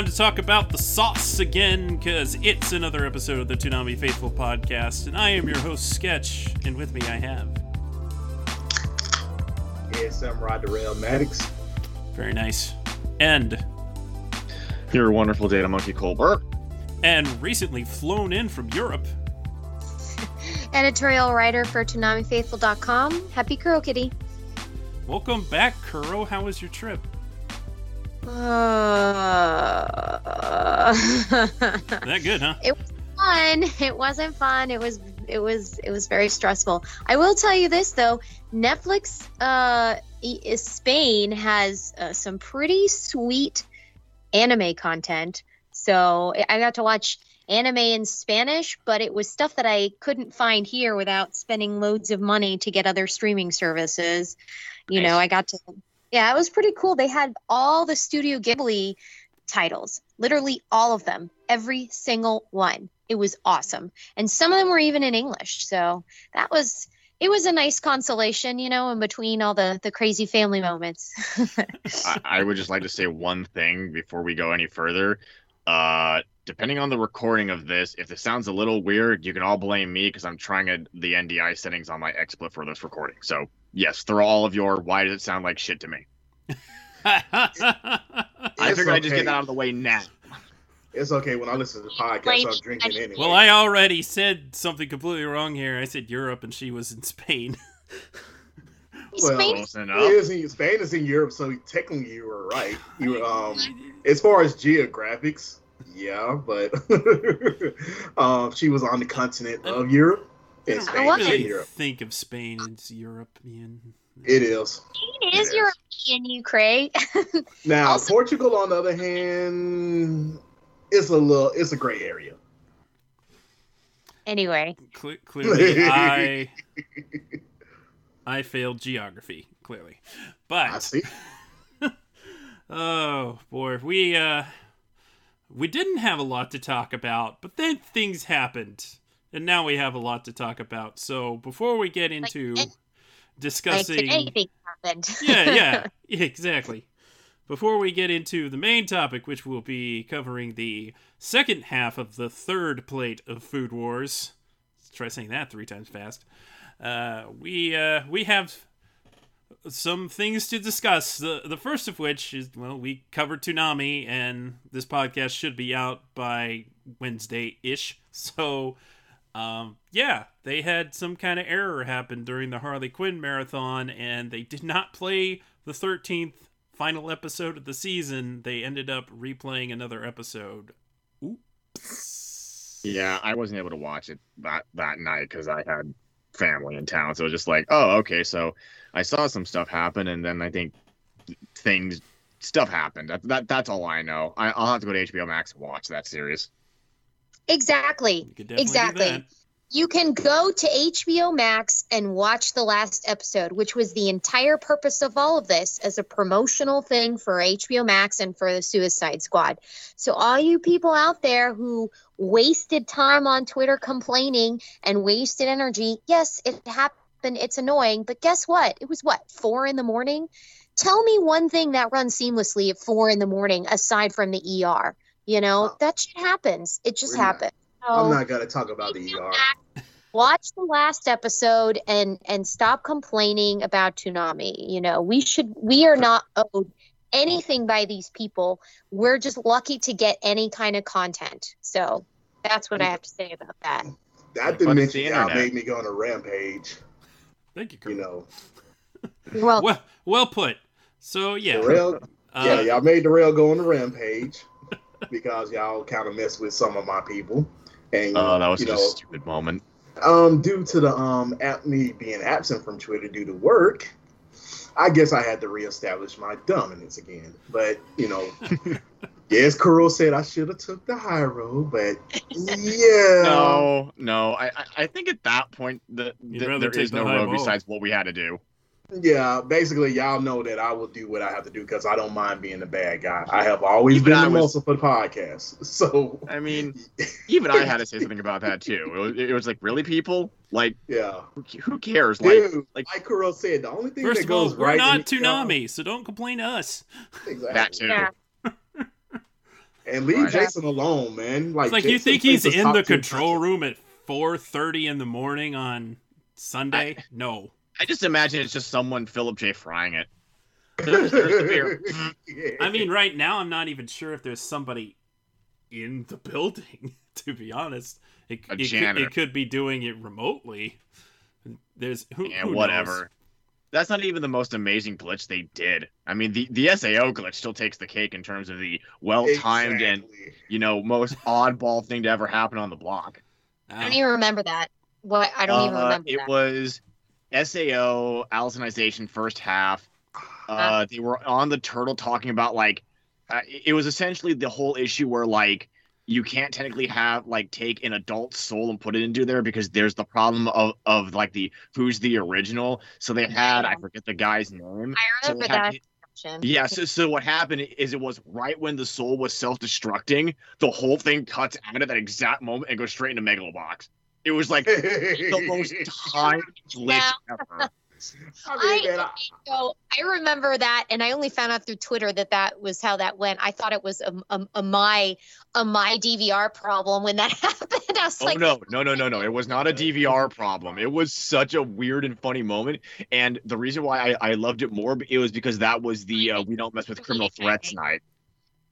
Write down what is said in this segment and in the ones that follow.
Time to talk about the sauce again, because it's another episode of the Toonami Faithful podcast, and I am your host, Sketch, and with me I have. Yeah, Samurai Darrell Maddox. Very nice. And, Your wonderful data monkey Colbert. and recently flown in from Europe, editorial writer for ToonamiFaithful.com. Happy Kuro Kitty. welcome back, Kuro. How was your trip? Uh, That good, huh? It was fun. It wasn't fun. It was it was it was very stressful. I will tell you this though, Netflix uh i- Spain has uh, some pretty sweet anime content. So I- I got to watch anime in Spanish, but it was stuff that I couldn't find here without spending loads of money to get other streaming services. You know, I got to Yeah, it was pretty cool. They had all the Studio Ghibli titles, literally all of them, every single one. It was awesome. And some of them were even in English. So that was it was a nice consolation, you know, in between all the the crazy family moments. I, I would just like to say one thing before we go any further. Uh, depending on the recording of this, if this sounds a little weird, you can all blame me because I'm trying a, the NDI settings on my XSplit for this recording. So yes, throw all of your why does it sound like shit to me. I It's figured I'd just okay. get that out of the way now. It's okay when I listen to the podcast, I'm drinking anyway. well, I already said something completely wrong here. I said Europe, and she was in Spain. Well, Spain Close It enough. is in, Spain is in Europe, so technically you were right. You um, as far as geographics, yeah, but um, she was on the continent of Europe, I and don't Spain What? is in really Europe. think of Spain as European. It is It is Yes. European, you Craig. now. Also- Portugal, on the other hand, it's a little. It's a gray area. anyway, Cle- clearly, I I failed geography. Clearly, I but see. oh boy, we uh we didn't have a lot to talk about, but then things happened, and now we have a lot to talk about. So before we get into Like- like discussing, today things happened. yeah, yeah, yeah, exactly. Before we get into the main topic, which will be covering the second half of the third plate of Food Wars, let's try saying that three times fast. Uh, we uh, we have some things to discuss. The the first of which is well, we covered Toonami, and this podcast should be out by Wednesday ish. So, um, yeah, they had some kind of error happen during the Harley Quinn marathon, and they did not play the thirteenth final episode of the season. They ended up replaying another episode. Oops. Yeah, I wasn't able to watch it that that night because I had family in town. So it was just like, oh, okay. So I saw some stuff happen, and then I think things stuff happened. That, that that's all I know. I, I'll have to go to HBO Max and watch that series. exactly. You could definitely do Exactly. You can go to HBO Max and watch the last episode, which was the entire purpose of all of this as a promotional thing for HBO Max and for the Suicide Squad. So, all you people out there who wasted time on Twitter complaining and wasted energy, yes, it happened. It's annoying. But guess what? It was what, four in the morning? Tell me one thing that runs seamlessly at four in the morning aside from the ER. You know, that shit happens. It just We're not- happened. I'm not going to talk about the ER. watch the last episode and and stop complaining about Toonami. You know, we should we are not owed anything by these people. We're just lucky to get any kind of content. So that's what I have to say about that. That But it's the dimension y'all internet. made me go on a rampage. Thank you, Kurt. You know, Well, Well, well put. So yeah, Darrell, uh, yeah, y'all made Darrell go on a rampage because y'all kind of messed with some of my people, and Oh, that was you such know, a stupid moment. um, due to the um, at me being absent from Twitter due to work, I guess I had to reestablish my dominance again. But you know, yes, Kuro said I should have took the high road, but yeah, No, no. I, I- I think at that point, the, You'd the, rather there the no road ball. besides what we had to do. Yeah. Basically, y'all know that I will do what I have to do because I don't mind being the bad guy. I have always Even been I the was- muscle for the podcast, so I mean, even I had to say something about that too. It was, it was like, really, people? Like, yeah. who, who cares? Like, Dude, like- like, Kuro said, the only thing First that of all, goes we're right not in the- Toonami, so don't complain to us. Exactly. that too. Yeah. And leave Right. Jason alone, man. Like, It's like you think he's in the control content. room at 4:30 in the morning on Sunday? No. I just imagine it's just someone Philip J. frying it. There's- there's the beer. I mean, right now I'm not even sure if there's somebody in the building. To be honest, it, A it, could, it could be doing it remotely. There's who, Yeah, who whatever. knows? That's not even the most amazing glitch they did. I mean, the, the SAO glitch still takes the cake in terms of the well timed and you know most oddball thing to ever happen on the block. I don't even remember that. What I don't even Uh, remember It that. was SAO Alicization first half. Uh, they were on the turtle talking about like uh, it was essentially the whole issue where like you can't technically have like take an adult soul and put it into there because there's the problem of of like the who's the original. So they had I forget the guy's name. I So remember had- that. yeah, so, so what happened is it was right when the soul was self-destructing, the whole thing cuts out at that exact moment and goes straight into Megalobox. It was like the most timed glitch ever. I mean, man, I- So I remember that, and I only found out through Twitter that that was how that went. I thought it was a, a, a my a my DVR problem when that happened. I was Oh like, no, no, no, no, no! It was not a DVR problem. It was such a weird and funny moment, and the reason why I, I loved it more it was because that was the uh, we don't mess with criminal threats night.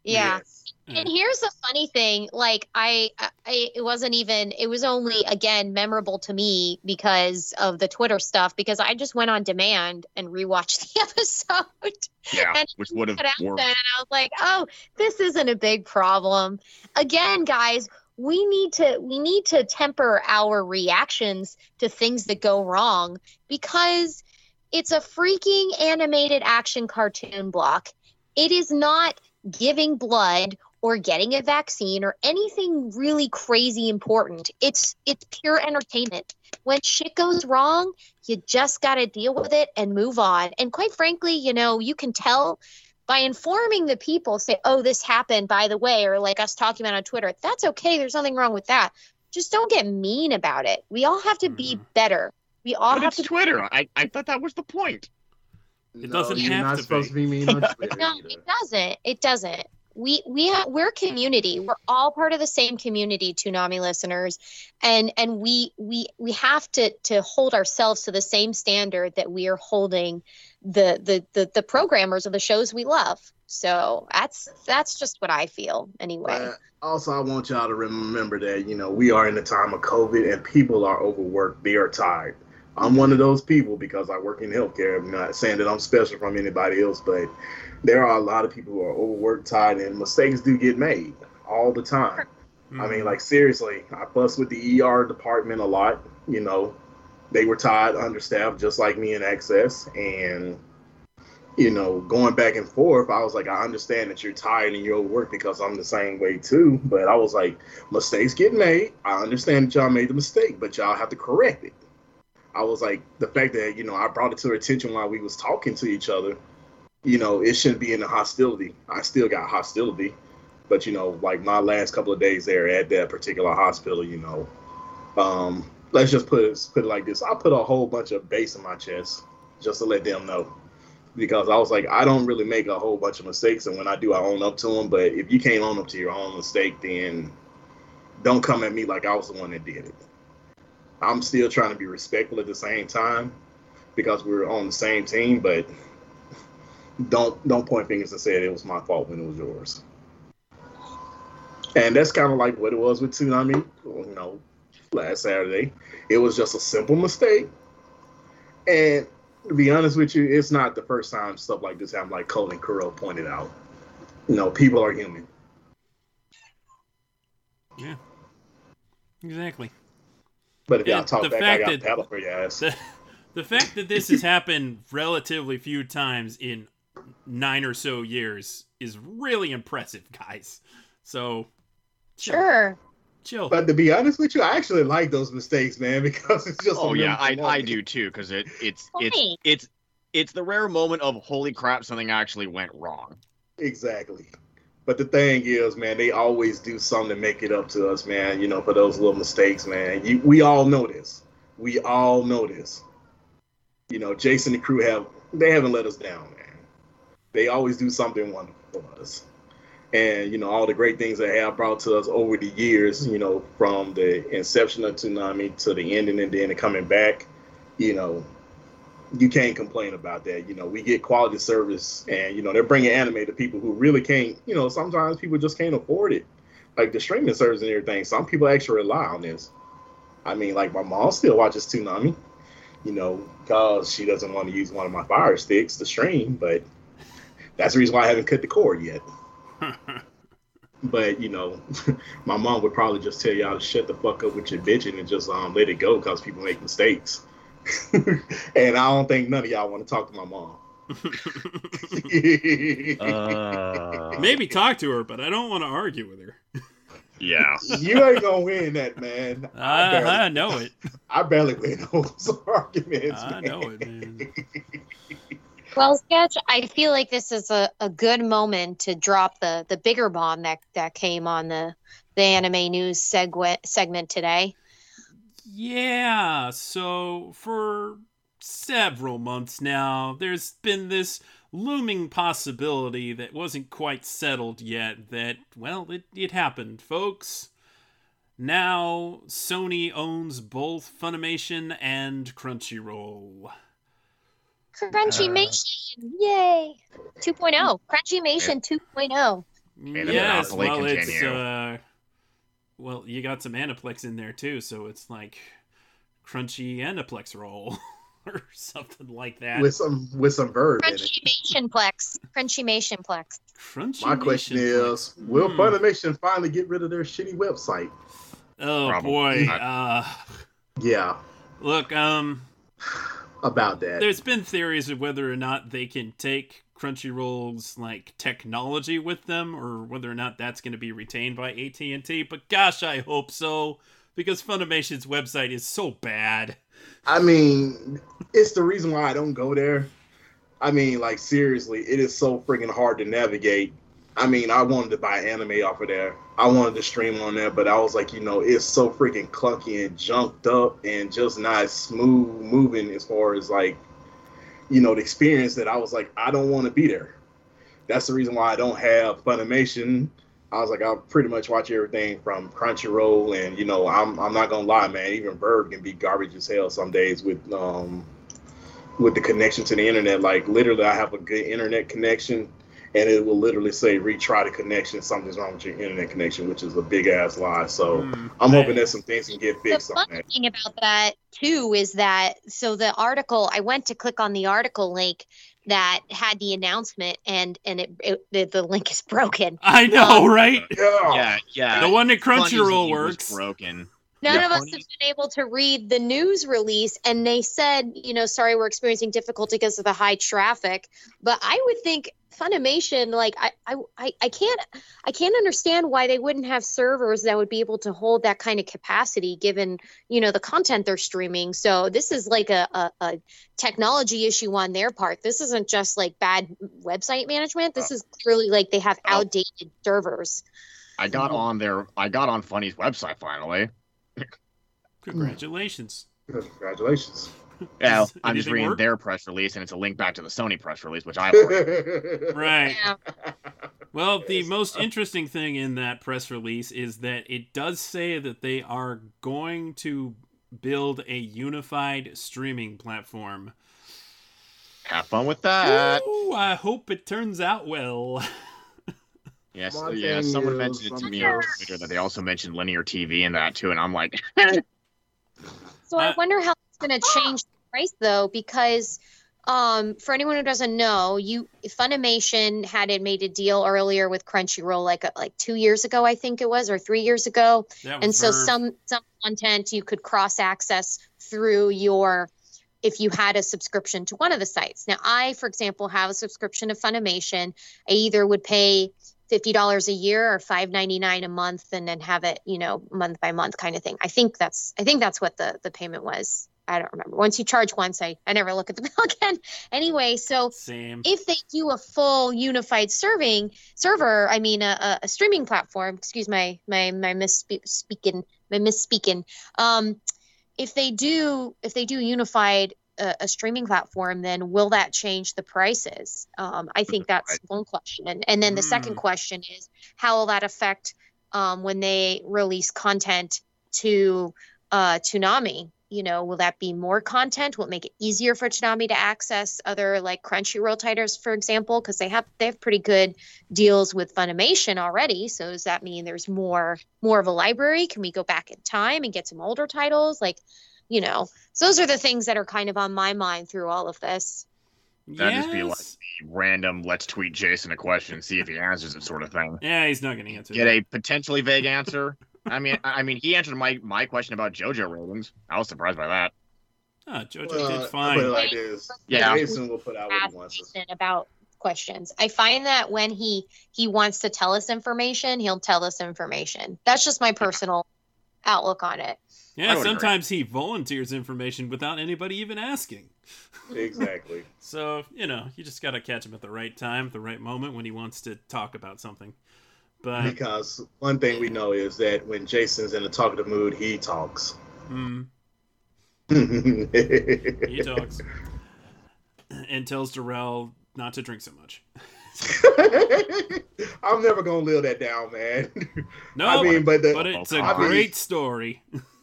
Yeah. yes. And here's the funny thing, like I, I, it wasn't even. It was only again memorable to me because of the Twitter stuff. Because I just went on demand and rewatched the episode. Yeah, And which would have it worked. and I was like, oh, this isn't a big problem. Again, guys, we need to we need to temper our reactions to things that go wrong because it's a freaking animated action cartoon block. It is not giving blood or getting a vaccine or anything really crazy important. It's it's pure entertainment. When shit goes wrong, you just got to deal with it and move on. And quite frankly, you know, you can tell by informing the people, say, oh, this happened, by the way, or like us talking about on Twitter, that's okay. There's nothing wrong with that. Just don't get mean about it. We all have to be Mhm. better. We all But have it's to Twitter. I, I thought that was the point. It doesn't you're have not to supposed be. to be mean on Twitter No, either. it doesn't. It doesn't. We we ha- we're community. We're all part of the same community, Toonami listeners, and and we we we have to to hold ourselves to the same standard that we are holding the the the, the programmers of the shows we love. So that's that's just what I feel anyway. But also, I want y'all to remember that you know we are in the time of COVID and people are overworked. They are tired. I'm one of those people because I work in healthcare. I'm not saying that I'm special from anybody else, but there are a lot of people who are overworked, tired, and mistakes do get made all the time. I Mm-hmm. mean, like seriously, I fuss with the ER department a lot. You know, they were tired, understaffed, just like me in Access, and you know, going back and forth. I was like, I understand that you're tired and you're overworked because I'm the same way too. But I was like, mistakes get made. I understand that y'all made the mistake, but y'all have to correct it. I was like, the fact that you know I brought it to her attention while we was talking to each other. You know, it shouldn't be in the hostility. I still got hostility. But you know, like my last couple of days there at that particular hospital, you know, um, let's just put it put it like this: I put a whole bunch of bass in my chest just to let them know, because I was like, I don't really make a whole bunch of mistakes, and when I do, I own up to them. But if you can't own up to your own mistake, then don't come at me like I was the one that did it. I'm still trying to be respectful at the same time because we're on the same team, but don't don't point fingers and say it was my fault when it was yours. And that's kind of like what it was with Toonami, you know, last Saturday. It was just a simple mistake. And to be honest with you, it's not the first time stuff like this happened, like Colin Kuro pointed out. You know, people are human. Yeah. Exactly. But if Yeah, y'all talk the back, I fact got that- paddle for your ass. The, the fact that this has happened relatively few times in nine or so years is really impressive, guys. So chill, Sure. chill. But to be honest with you, I actually like those mistakes, man, because it's just. Oh yeah, I, I do too, because it it's it's Funny. it's it's the rare moment of holy crap, something actually went wrong. Exactly. But the thing is, man, they always do something to make it up to us, man. You know, for those little mistakes, man. You, we all know this. We all know this. You know, Jason and the crew have they haven't let us down, man. They always do something wonderful for us. And you know, all the great things they have brought to us over the years, you know, from the inception of Toonami to the ending and then coming back, you know, you can't complain about that. You know, we get quality service, and you know they're bringing anime to people who really can't. You know, sometimes people just can't afford it, like the streaming service and everything. Some people actually rely on this. I mean, like my mom still watches Toonami, you know, because she doesn't want to use one of my Fire Sticks to stream, but that's the reason why I haven't cut the cord yet. But you know, my mom would probably just tell y'all to shut the fuck up with your bitching and just um let it go because people make mistakes. and I don't think none of y'all want to talk to my mom. Uh, Maybe talk to her, but I don't want to argue with her. yeah. you ain't gonna win that, man. I I, barely, I know it. I barely win those arguments. I man. know it, man. Well, Sketch, I feel like this is a, a good moment to drop the, the bigger bomb that, that came on the, the anime news segment segment today. Yeah, so for several months now, there's been this looming possibility that wasn't quite settled yet that, well, it, it happened, folks. Now, Sony owns both Funimation and Crunchyroll. Crunchymation, yay! 2.0, Crunchymation 2.0. May the yes, monopoly well, it's uh, well, you got some Aniplex in there too, so it's like crunchy Aniplex roll or something like that. with some with some VRV in it. Crunchymation Plex. Crunchymation Plex. crunchy. My question Nation is, will Hmm. Funimation finally get rid of their shitty website? Oh Probably boy. Uh, Yeah, look, um, about that. there's been theories of whether or not they can take Crunchyroll's like technology with them, or whether or not that's going to be retained by AT and T. But gosh, I hope so, because Funimation's website is so bad. I mean, it's the reason why I don't go there. I mean, like seriously, it is so freaking hard to navigate. I mean, I wanted to buy anime off of there. I wanted to stream on there, but I was like, you know, it's so freaking clunky and junked up and just not smooth moving as far as like, you know, the experience that I was like, I don't want to be there. That's the reason why I don't have Funimation. I was like, I'll pretty much watch everything from Crunchyroll, and you know, I'm I'm not gonna lie, man. Even VRV can be garbage as hell some days with um with the connection to the internet. Like literally, I have a good internet connection, and it will literally say retry the connection. Something's wrong with your internet connection, which is a big ass lie. So Hmm, I'm hoping that some things can get The fixed on funny that. thing about that too is that so the article I went to click on the article link that had the announcement and and it, it the, the link is broken. I know, right? Yeah. Yeah, yeah. The one that Crunchyroll works. broken. None of us have been able to read the news release, and they said, you know, sorry, we're experiencing difficulty because of the high traffic. But I would think Funimation, like, I, I, I, I can't, I can't understand why they wouldn't have servers that would be able to hold that kind of capacity, given, you know, the content they're streaming. So this is like a, a, a technology issue on their part. This isn't just like bad website management. This uh, is clearly like they have Oh. outdated servers. I got on their I got on Funny's website finally. Congratulations. Congratulations. Yeah, Does I'm just reading work? their press release and it's a link back to the Sony press release, which I. Right. Yeah. Well, the Yes. most interesting thing in that press release is that it does say that they are going to build a unified streaming platform. Have fun with that. Ooh, I hope it turns out well. Yes, yeah. Someone mentioned it to me sure- on Twitter that they also mentioned linear TV in that too, and I'm like, So I Uh, wonder how it's going to change the price though, because um, for anyone who doesn't know, you Funimation had it made a deal earlier with Crunchyroll, like uh, like two years ago, I think it was, or three years ago, and so some some content you could cross access through your if you had a subscription to one of the sites. Now, I, for example, have a subscription to Funimation. I either would pay fifty dollars a year or five ninety nine a month, and then have it, you know, month by month kind of thing. I think that's I think that's what the the payment was. I don't remember. Once you charge once, I I never look at the bill again. Anyway, so Same. if they do a full unified serving server, I mean a, a, a streaming platform. Excuse my my my misspeaking my misspeaking. Um, if they do if they do unified a, a, streaming platform, then will that change the prices? Um, I think that's one question, and and then the second Hmm. question is how will that affect um, when they release content to uh, Toonami? You know, will that be more content? Will it make it easier for Toonami to access other like Crunchyroll titles, for example, because they have they have pretty good deals with Funimation already. So does that mean there's more more of a library? Can we go back in time and get some older titles? Like, you know, so those are the things that are kind of on my mind through all of this. That'd just be like random. Let's tweet Jason a question, see if he answers it, sort of thing. Yeah, he's not going to answer. Get that. a potentially vague answer. I mean, I I mean, he answered my my question about JoJo ratings. I was surprised by that. Oh, JoJo Well, did fine. put it like this. Yeah. Jason will put out what he wants. to- Jason about questions. I find that when he he wants to tell us information, he'll tell us information. That's just my personal outlook on it. Yeah, would agree. sometimes he volunteers information without anybody even asking. Exactly. So, you know, you just got to catch him at the right time, at the right moment when he wants to talk about something. But, because one thing we know is that when Jason's in a talkative mood, he talks. mm, he he talks and tells Darrell not to drink so much. I'm never gonna live that down, man. No, I mean, but the, but it's a I mean- great story.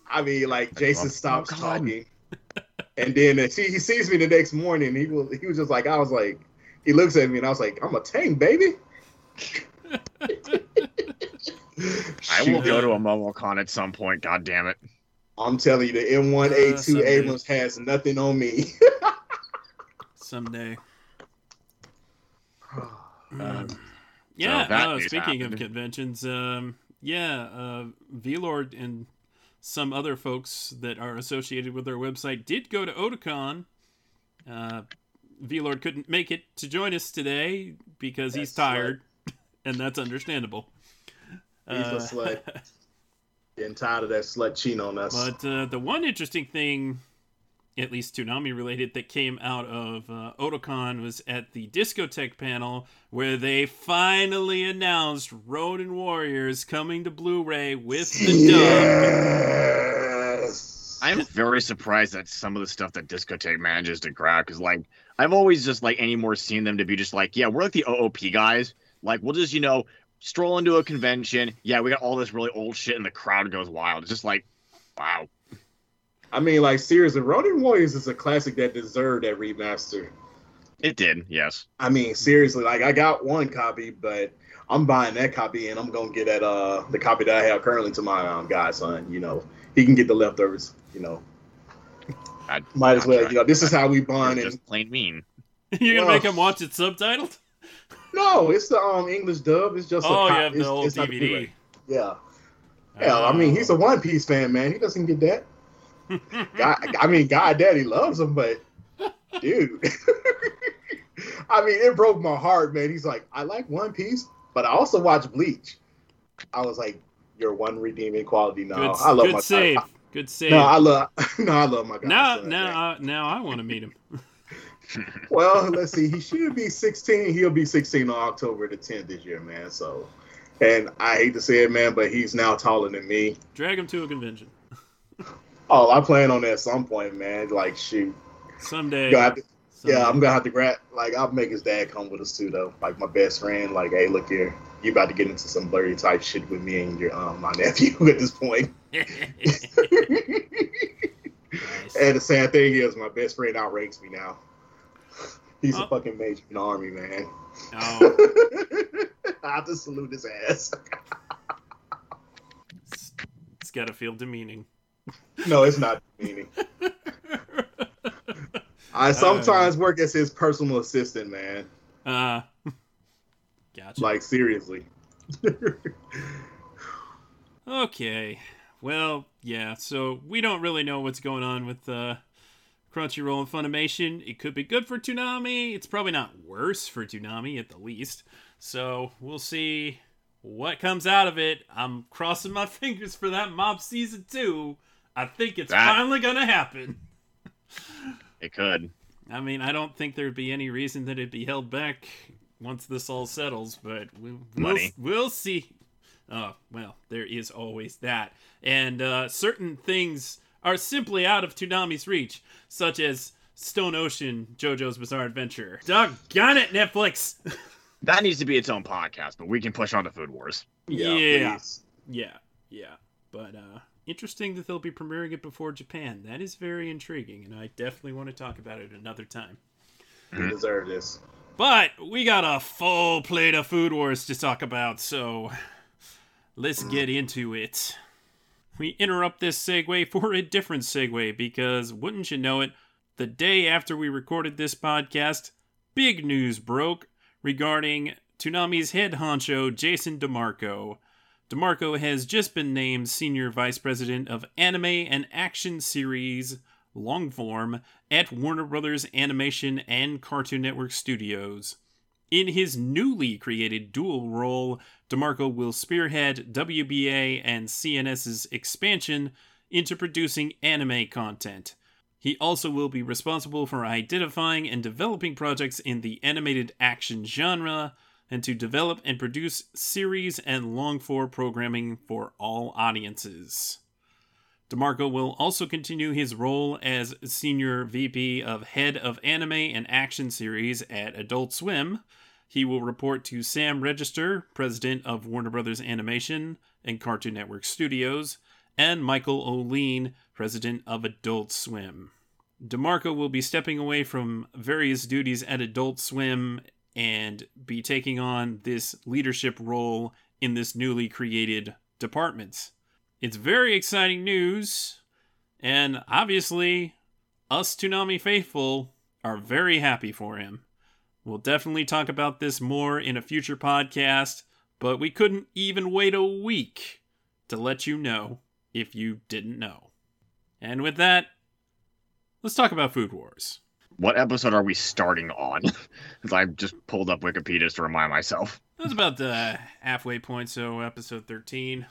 I mean, like Jason Oh, stops God. talking, and then uh, he, he sees me the next morning. He was he was just like I was like he looks at me and I was like I'm a tame baby. I will go to a MomoCon at some point. God damn it! I'm telling you, the M1A2 Uh. Abrams has nothing on me. Someday. Mm. yeah, that uh, news speaking of conventions, um, yeah, uh, VLord and some other folks that are associated with their website did go to Otakon. Uh, VLord couldn't make it to join us today because he's That's tired, and that's understandable. He's a Uh, slut. Getting tired of that slut cheating on us. But uh, the one interesting thing, at least Toonami related, that came out of uh, Otakon was at the Discotek panel where they finally announced Ronin Warriors coming to Blu-ray with the dub. I'm very surprised at some of the stuff that Discotek manages to grab because, like, I've always just like anymore seen them to be just like, yeah, we're like the OOP guys. Like, we'll just you know stroll into a convention. Yeah, we got all this really old shit, and the crowd goes wild. It's just like, wow. I mean, like seriously, Ronin Warriors is a classic that deserved that remaster. It did, yes. I mean, seriously, like I got one copy, but I'm buying that copy and I'm gonna get that uh the copy that I have currently to my um godson. You know, he can get the leftovers. You know, I, might as well. Gotcha. You know, this is how we you're bond. And just plain mean. You're gonna Well- make him watch it subtitled? no, it's the um English dub. It's just a Oh, cop- you have the it's- old it's DVD. Yeah, yeah. I mean, he's a One Piece fan, man. He doesn't get that. God, I mean, God, Daddy loves him, but dude, I mean, it broke my heart, man. He's like, I like One Piece, but I also watch Bleach. I was like, you're one redeeming quality. No, good, I love good my save. I- Good save. no, I love no, I love my now, godson. now, uh, now I want to meet him. Well, let's see. He should be 16. He'll be 16 on October the 10th this year, man. So, and I hate to say it, man, but he's now taller than me. Drag him to a convention Oh, I plan on that at some point, man. Like, shoot. someday. Have someday. yeah, I'm gonna have to grab. Like, I'll make his dad come with us too, though. Like my best friend. Like, hey, look here, you about to get into some blurry type shit with me and your um my nephew at this point. Nice. And the sad thing is, my best friend outranks me now. He's Oh. a fucking major in the army, man. Oh, I have to salute his ass. it's, it's got to feel demeaning. No, it's not meaning. I sometimes work as his personal assistant, man. uh, gotcha. Like seriously. Okay. Well, yeah. So we don't really know what's going on with uh, Crunchyroll and Funimation. It could be good for Toonami. It's probably not worse for Toonami at the least. So we'll see what comes out of it. I'm crossing my fingers for that Mob season two. I think it's That- finally gonna happen. It could. I mean, I don't think there'd be any reason that it'd be held back once this all settles, but we, we'll, we'll see. Oh, well, there is always that. And uh, certain things are simply out of Toonami's reach, such as Stone Ocean, JoJo's Bizarre Adventure. Doggone it, Netflix! That needs to be its own podcast, but we can push on to Food Wars. yeah. please. Yeah, yeah. But uh interesting that they'll be premiering it before Japan. That is very intriguing, and I definitely want to talk about it another time. You deserve this. But we got a full plate of Food Wars to talk about, so let's get into it. We interrupt this segue for a different segue because, wouldn't you know it, the day after we recorded this podcast, big news broke regarding Toonami's head honcho, Jason DeMarco. DeMarco has just been named Senior Vice President of Anime and Action Series Longform at Warner Brothers Animation and Cartoon Network Studios. In his newly created dual role, DeMarco will spearhead WBA and CNS's expansion into producing anime content. He also will be responsible for identifying and developing projects in the animated action genre and to develop and produce series and long form programming for all audiences. DeMarco will also continue his role as Senior VP of Head of Anime and Action Series at Adult Swim. He will report to Sam Register, President of Warner Brothers Animation and Cartoon Network Studios, and Michael Ouweleen, President of Adult Swim. DeMarco will be stepping away from various duties at Adult Swim and be taking on this leadership role in this newly created department. It's very exciting news, and obviously, us Toonami faithful are very happy for him. We'll definitely talk about this more in a future podcast, but we couldn't even wait a week to let you know if you didn't know. And with that, let's talk about Food Wars. What episode are we starting on? Because I just pulled up Wikipedia to remind myself. That's about the halfway point, so episode 13.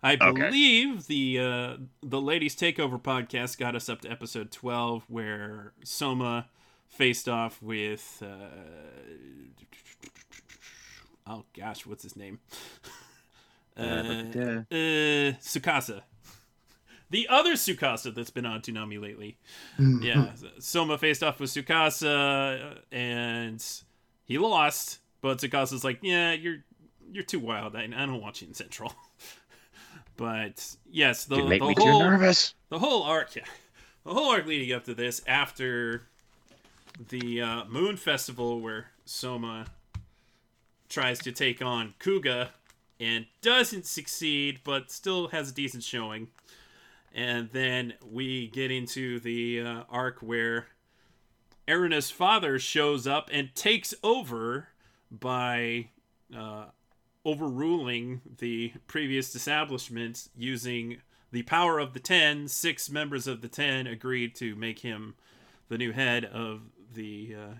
I Okay. believe the uh, the Ladies Takeover podcast got us up to episode 12, where Soma faced off with. Uh, oh gosh, what's his name? Uh, uh, Tsukasa. The other Tsukasa that's been on Toonami lately. yeah, Soma faced off with Tsukasa, and he lost. But Tsukasa's like, "Yeah, you're you're too wild. I, I don't want you in Central." but yes, the, make the me whole too nervous. the whole arc, yeah, the whole arc leading up to this, after the uh, Moon Festival, where Soma tries to take on Kuga and doesn't succeed, but still has a decent showing. And then we get into the uh, arc where Erina's father shows up and takes over by uh, overruling the previous establishment using the power of the ten. Six members of the ten agreed to make him the new head of the uh,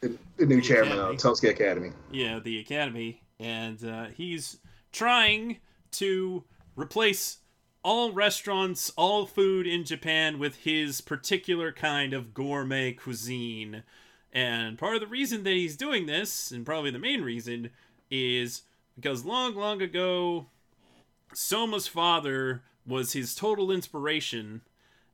The, the new chairman Academy. of Totsuki Academy. yeah, the academy, and uh, he's trying to replace all restaurants, all food in Japan with his particular kind of gourmet cuisine. And part of the reason that he's doing this, and probably the main reason, is because long, long ago, Soma's father was his total inspiration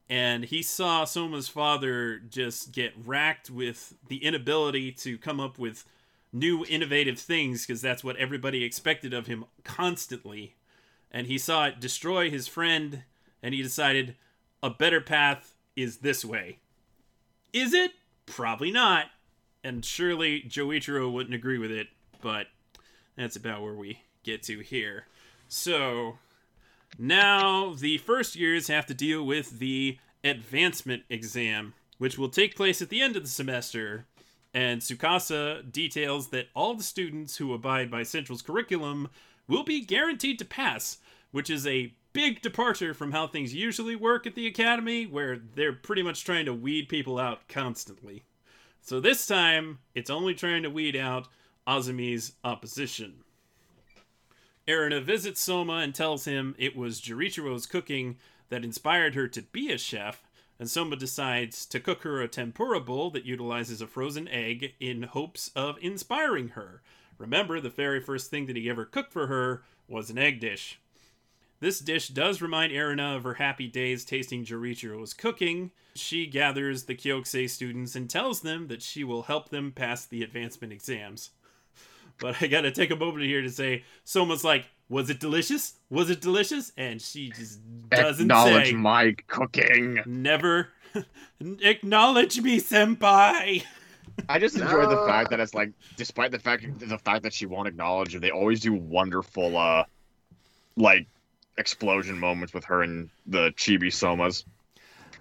and he saw Soma's father just get racked with the inability to come up with new innovative things because that's what everybody expected of him constantly. And he saw it destroy his friend, and he decided a better path is this way. Is it? Probably not. And surely Joichiro wouldn't agree with it, but that's about where we get to here. So, now, the first years have to deal with the advancement exam, which will take place at the end of the semester. And Tsukasa details that all the students who abide by Central's curriculum will be guaranteed to pass, which is a big departure from how things usually work at the academy, where they're pretty much trying to weed people out constantly. So this time, it's only trying to weed out Azami's opposition. Erina visits Soma and tells him it was Joichiro's cooking that inspired her to be a chef, and Soma decides to cook her a tempura bowl that utilizes a frozen egg in hopes of inspiring her. Remember, the very first thing that he ever cooked for her was an egg dish. This dish does remind Erina of her happy days tasting Joichiro's cooking. She gathers the Kyokusei students and tells them that she will help them pass the advancement exams. But I gotta take a moment here to say, Soma's like, was it delicious? Was it delicious? And she just doesn't Acknowledge say. my cooking. Never acknowledge me, senpai. I just enjoy the fact that it's like, despite the fact the fact that she won't acknowledge it, they always do wonderful, uh, like explosion moments with her and the chibi somas.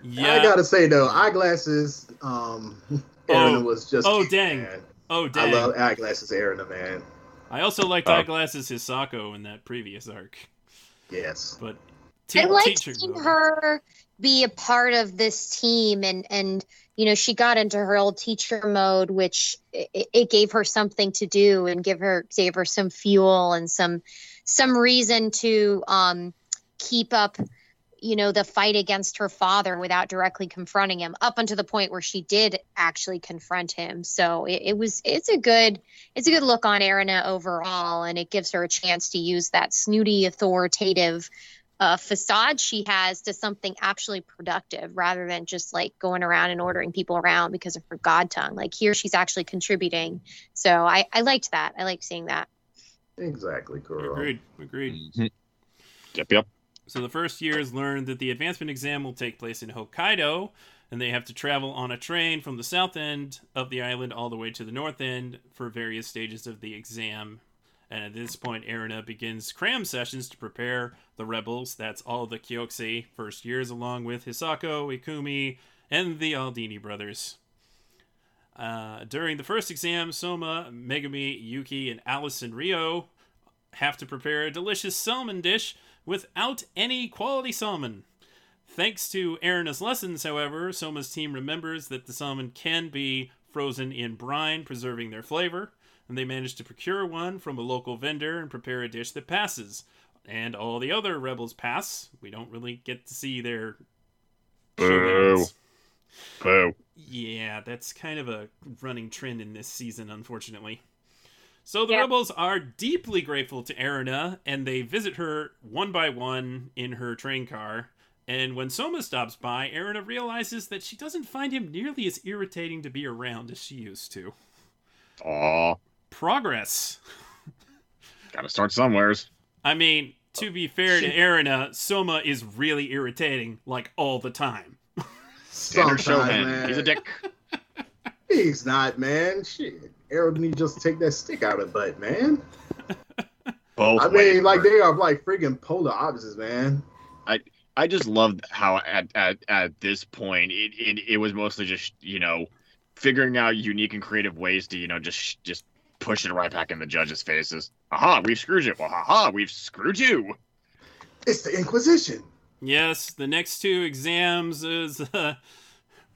Yeah. I gotta say though, eyeglasses. Um, Erina was just. Oh, dang. man. oh I love eyeglasses, Erina, man. I also liked Oh. Eyeglasses Hisako in that previous arc, Yes. but I te- liked teacher seeing her be a part of this team, and and you know she got into her old teacher mode, which it, it gave her something to do and give her gave her some fuel and some some reason to um, keep up, you know, the fight against her father without directly confronting him. Up until the point where she did actually confront him, so it, it was it's a good it's a good look on Erina overall, and it gives her a chance to use that snooty authoritative uh, facade she has to something actually productive rather than just like going around and ordering people around because of her god tongue. Like here, she's actually contributing. So I, I liked that. I liked seeing that. Exactly, Kuro. Agreed. Agreed. Mhm. Yep, yep. So the first years learn that the advancement exam will take place in Hokkaido, and they have to travel on a train from the south end of the island all the way to the north end for various stages of the exam. And at this point, Erina begins cram sessions to prepare the rebels. That's all the Kyokusei first years, along with Hisako, Ikumi, and the Aldini brothers. Uh, during the first exam, Soma, Megumi, Yuki, and and Rio have to prepare a delicious salmon dish without any quality salmon. Thanks to Erina's lessons, however, Soma's team remembers that the salmon can be frozen in brine, preserving their flavor, and they manage to procure one from a local vendor and prepare a dish that passes. And all the other rebels pass. We don't really get to see their Boo. Boo. Yeah, that's kind of a running trend in this season, unfortunately. So the Yeah. rebels are deeply grateful to Erina, and they visit her one by one in her train car. And when Soma stops by, Erina realizes that she doesn't find him nearly as irritating to be around as she used to. Aw, Progress. gotta start somewheres. I mean, to be fair to Erina, Soma is really irritating, like all the time. Standard Sometimes, showman. man. He's a dick. He's not, man. Shit. Arrow need just take that stick out of butt, man. Both. I mean, like they are like freaking polar opposites, man. I just loved how at at, at this point it, it it was mostly just you know figuring out unique and creative ways to you know just just push it right back in the judges' faces. Aha, we've screwed you. Well, haha, we've screwed you. It's the Inquisition. Yes, the next two exams is uh,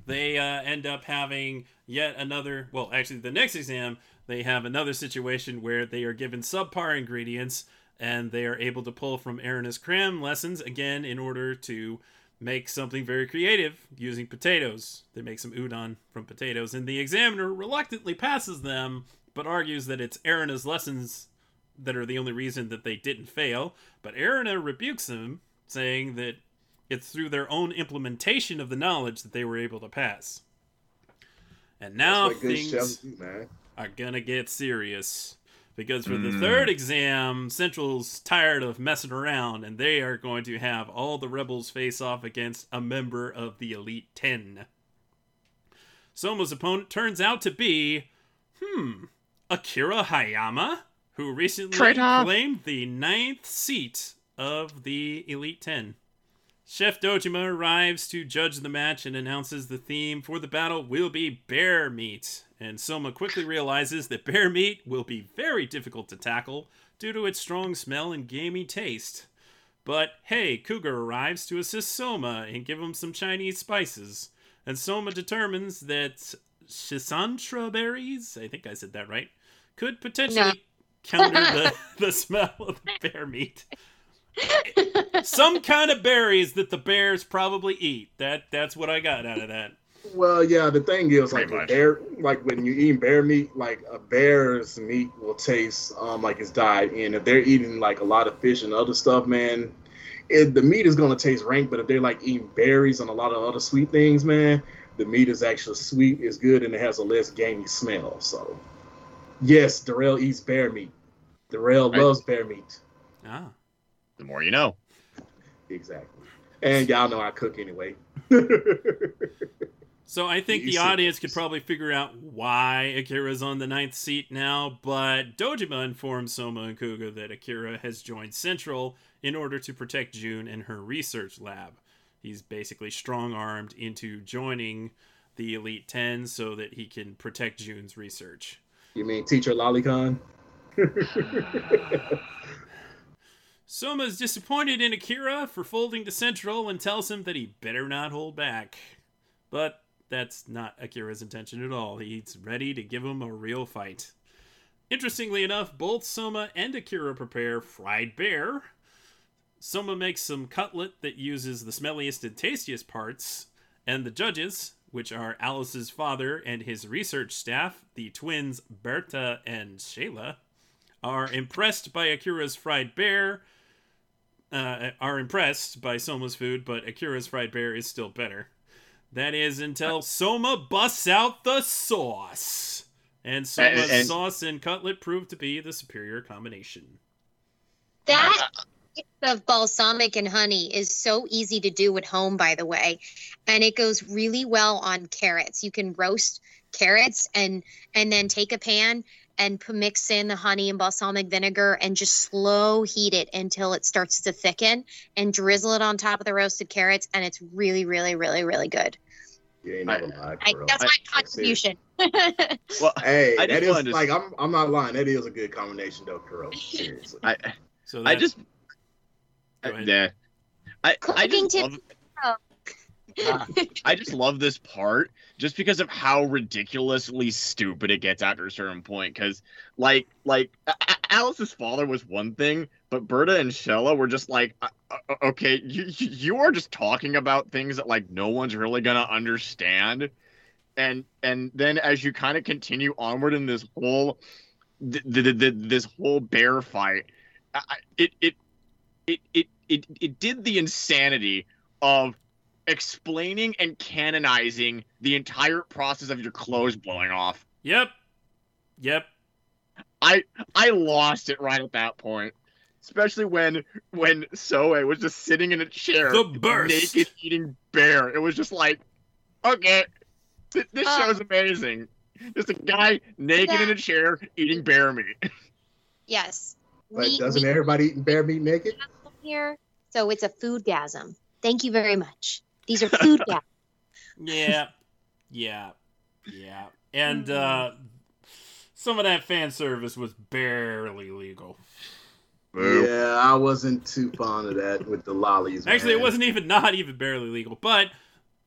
they uh, end up having yet another. Well, actually, the next exam they have another situation where they are given subpar ingredients and they are able to pull from Erina's cram lessons again in order to make something very creative using potatoes. They make some udon from potatoes, and the examiner reluctantly passes them, but argues that it's Erina's lessons that are the only reason that they didn't fail. But Erina rebukes him, saying that it's through their own implementation of the knowledge that they were able to pass. And now That's what good things do, are gonna get serious. Because for the Mm. third exam, Central's tired of messing around and they are going to have all the rebels face off against a member of the Elite Ten. Soma's opponent turns out to be, hmm, Akira Hayama, who recently Traitor. claimed the ninth seat of the Elite Ten. Chef Dojima arrives to judge the match and announces the theme for the battle will be bear meat. And Soma quickly realizes that bear meat will be very difficult to tackle due to its strong smell and gamey taste. But hey, Kuga arrives to assist Soma and give him some Chinese spices. And Soma determines that Schisandra berries, I think I said that right, could potentially counter the, the smell of the bear meat. some kind of berries that the bears probably eat. That that's what I got out of that. Well, yeah, the thing is, like Pretty a bear, like when you eat bear meat, like a bear's meat will taste um like it's dyed, and if they're eating like a lot of fish and other stuff, man, it, the meat is gonna taste rank. But if they're like eating berries and a lot of other sweet things, man, the meat is actually sweet, is good, and it has a less gamey smell. So, yes, Darrell eats bear meat. Darrell Right. loves bear meat. Ah. The more you know. Exactly. And y'all know I cook anyway. So I think You the audience could probably figure out why Akira's on the ninth seat now, but Dojima informs Soma and Kuga that Akira has joined Central in order to protect June and her research lab. He's basically strong armed into joining the Elite Ten so that he can protect June's research. You mean Teacher Lolicon? Soma is disappointed in Akira for folding to Central and tells him that he better not hold back. But that's not Akira's intention at all. He's ready to give him a real fight. Interestingly enough, both Soma and Akira prepare fried bear. Soma makes some cutlet that uses the smelliest and tastiest parts, and the judges, which are Alice's father and his research staff, the twins Berta and Shayla, are impressed by Akira's fried bear. Uh, are impressed by Soma's food, but Akira's fried bear is still better. That is until Soma busts out the sauce. And Soma's and- sauce and cutlet prove to be the superior combination. That mix of balsamic and honey is so easy to do at home, by the way, and it goes really well on carrots. You can roast carrots and and then take a pan and mix in the honey and balsamic vinegar and just slow heat it until it starts to thicken and drizzle it on top of the roasted carrots and it's really really really really good You ain't never lied, I, bro. that's I- my contribution Well, Hey, I that just is wanted to- like I'm. I'm not lying. That is a good combination, though, Kuro. Seriously. I So I just Go ahead. Yeah. I I just love I just love this part just because of how ridiculously stupid it gets after a certain point. Because like like A- A- Alice's father was one thing, but Berta and Shella were just like, uh, uh, okay, you you- you are just talking about things that like no one's really gonna understand. And and then as you kind of continue onward in this whole th- th- th- th- this whole bear fight, I- I- it it it it it it did the insanity of explaining and canonizing the entire process of your clothes blowing off. Yep. Yep. I I lost it right at that point. Especially when when Soe was just sitting in a chair The burst. naked eating bear. It was just like, okay, th- this Uh, show's amazing. Just a guy naked in a chair eating bear meat. yes But We- doesn't we- everybody eat bear meat naked? Here so it's a food gasm thank you very much these are food gasms Yeah. Yeah. Yeah. And uh some of that fan service was barely legal. Yeah, I wasn't too fond of that with the lollies. Actually, it wasn't even not even barely legal. But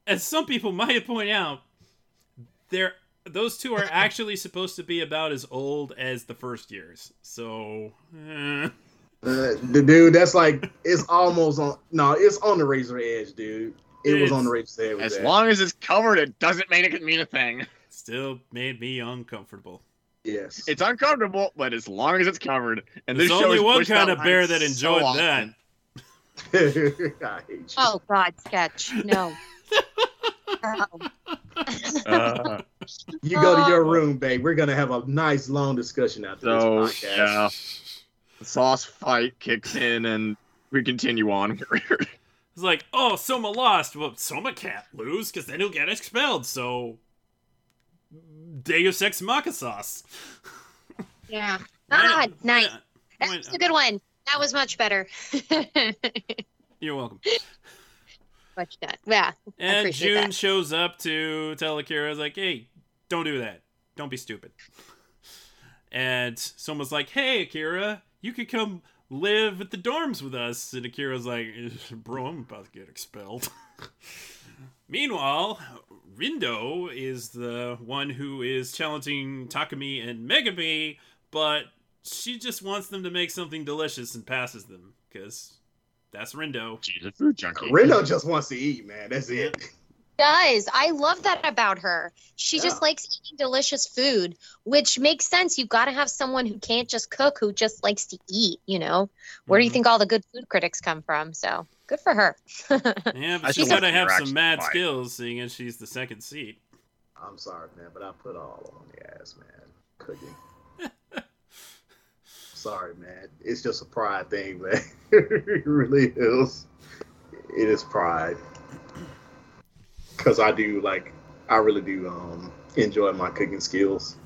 as some people might point out, there those two are actually supposed to be about as old as the first years. So eh. Uh, the dude, that's like it's almost on. No, it's on the razor edge, dude. It was on the razor edge. As that. long as it's covered, it doesn't make it can mean a thing. still made me uncomfortable. yes, It's uncomfortable, but as long as it's covered. And There's this show only one kind of bear line that so enjoyed that. often. I hate you. oh god sketch no. Uh, You go to your Oh. room, babe. We're gonna have a nice long discussion after So, this podcast. yeah. The sauce fight kicks in, and we continue on. It's like, oh, Soma lost. Well, Soma can't lose because then he'll get expelled. So, Deus Ex Machina sauce. yeah Why ah, god nice Why that was a good one that was much better You're welcome. much done yeah And appreciate June that. shows up to tell Akira, like, hey, don't do that. Don't be stupid. And Soma's like, hey, Akira, you could come live at the dorms with us. And Akira's like, eh, bro, I'm about to get expelled. Meanwhile, Rindo is the one who is challenging Takumi and Megumi, but she just wants them to make something delicious and passes them because that's Rindo. She's a food junkie. Rindo just wants to eat, man. That's it. Does. I love that about her. She just likes eating delicious food, which makes sense. You've got to have someone who can't just cook, who just likes to eat, you know? Where do you Mhm. think all the good food critics come from? So good for her. Yeah, I but she's still got to have some mad action. skills, seeing as she's the second seat. I'm sorry, man, but I put all on the ass, man. Cooking. sorry, man. It's just a pride thing, man. it really is. It is pride. Cause I do like, I really do um enjoy my cooking skills,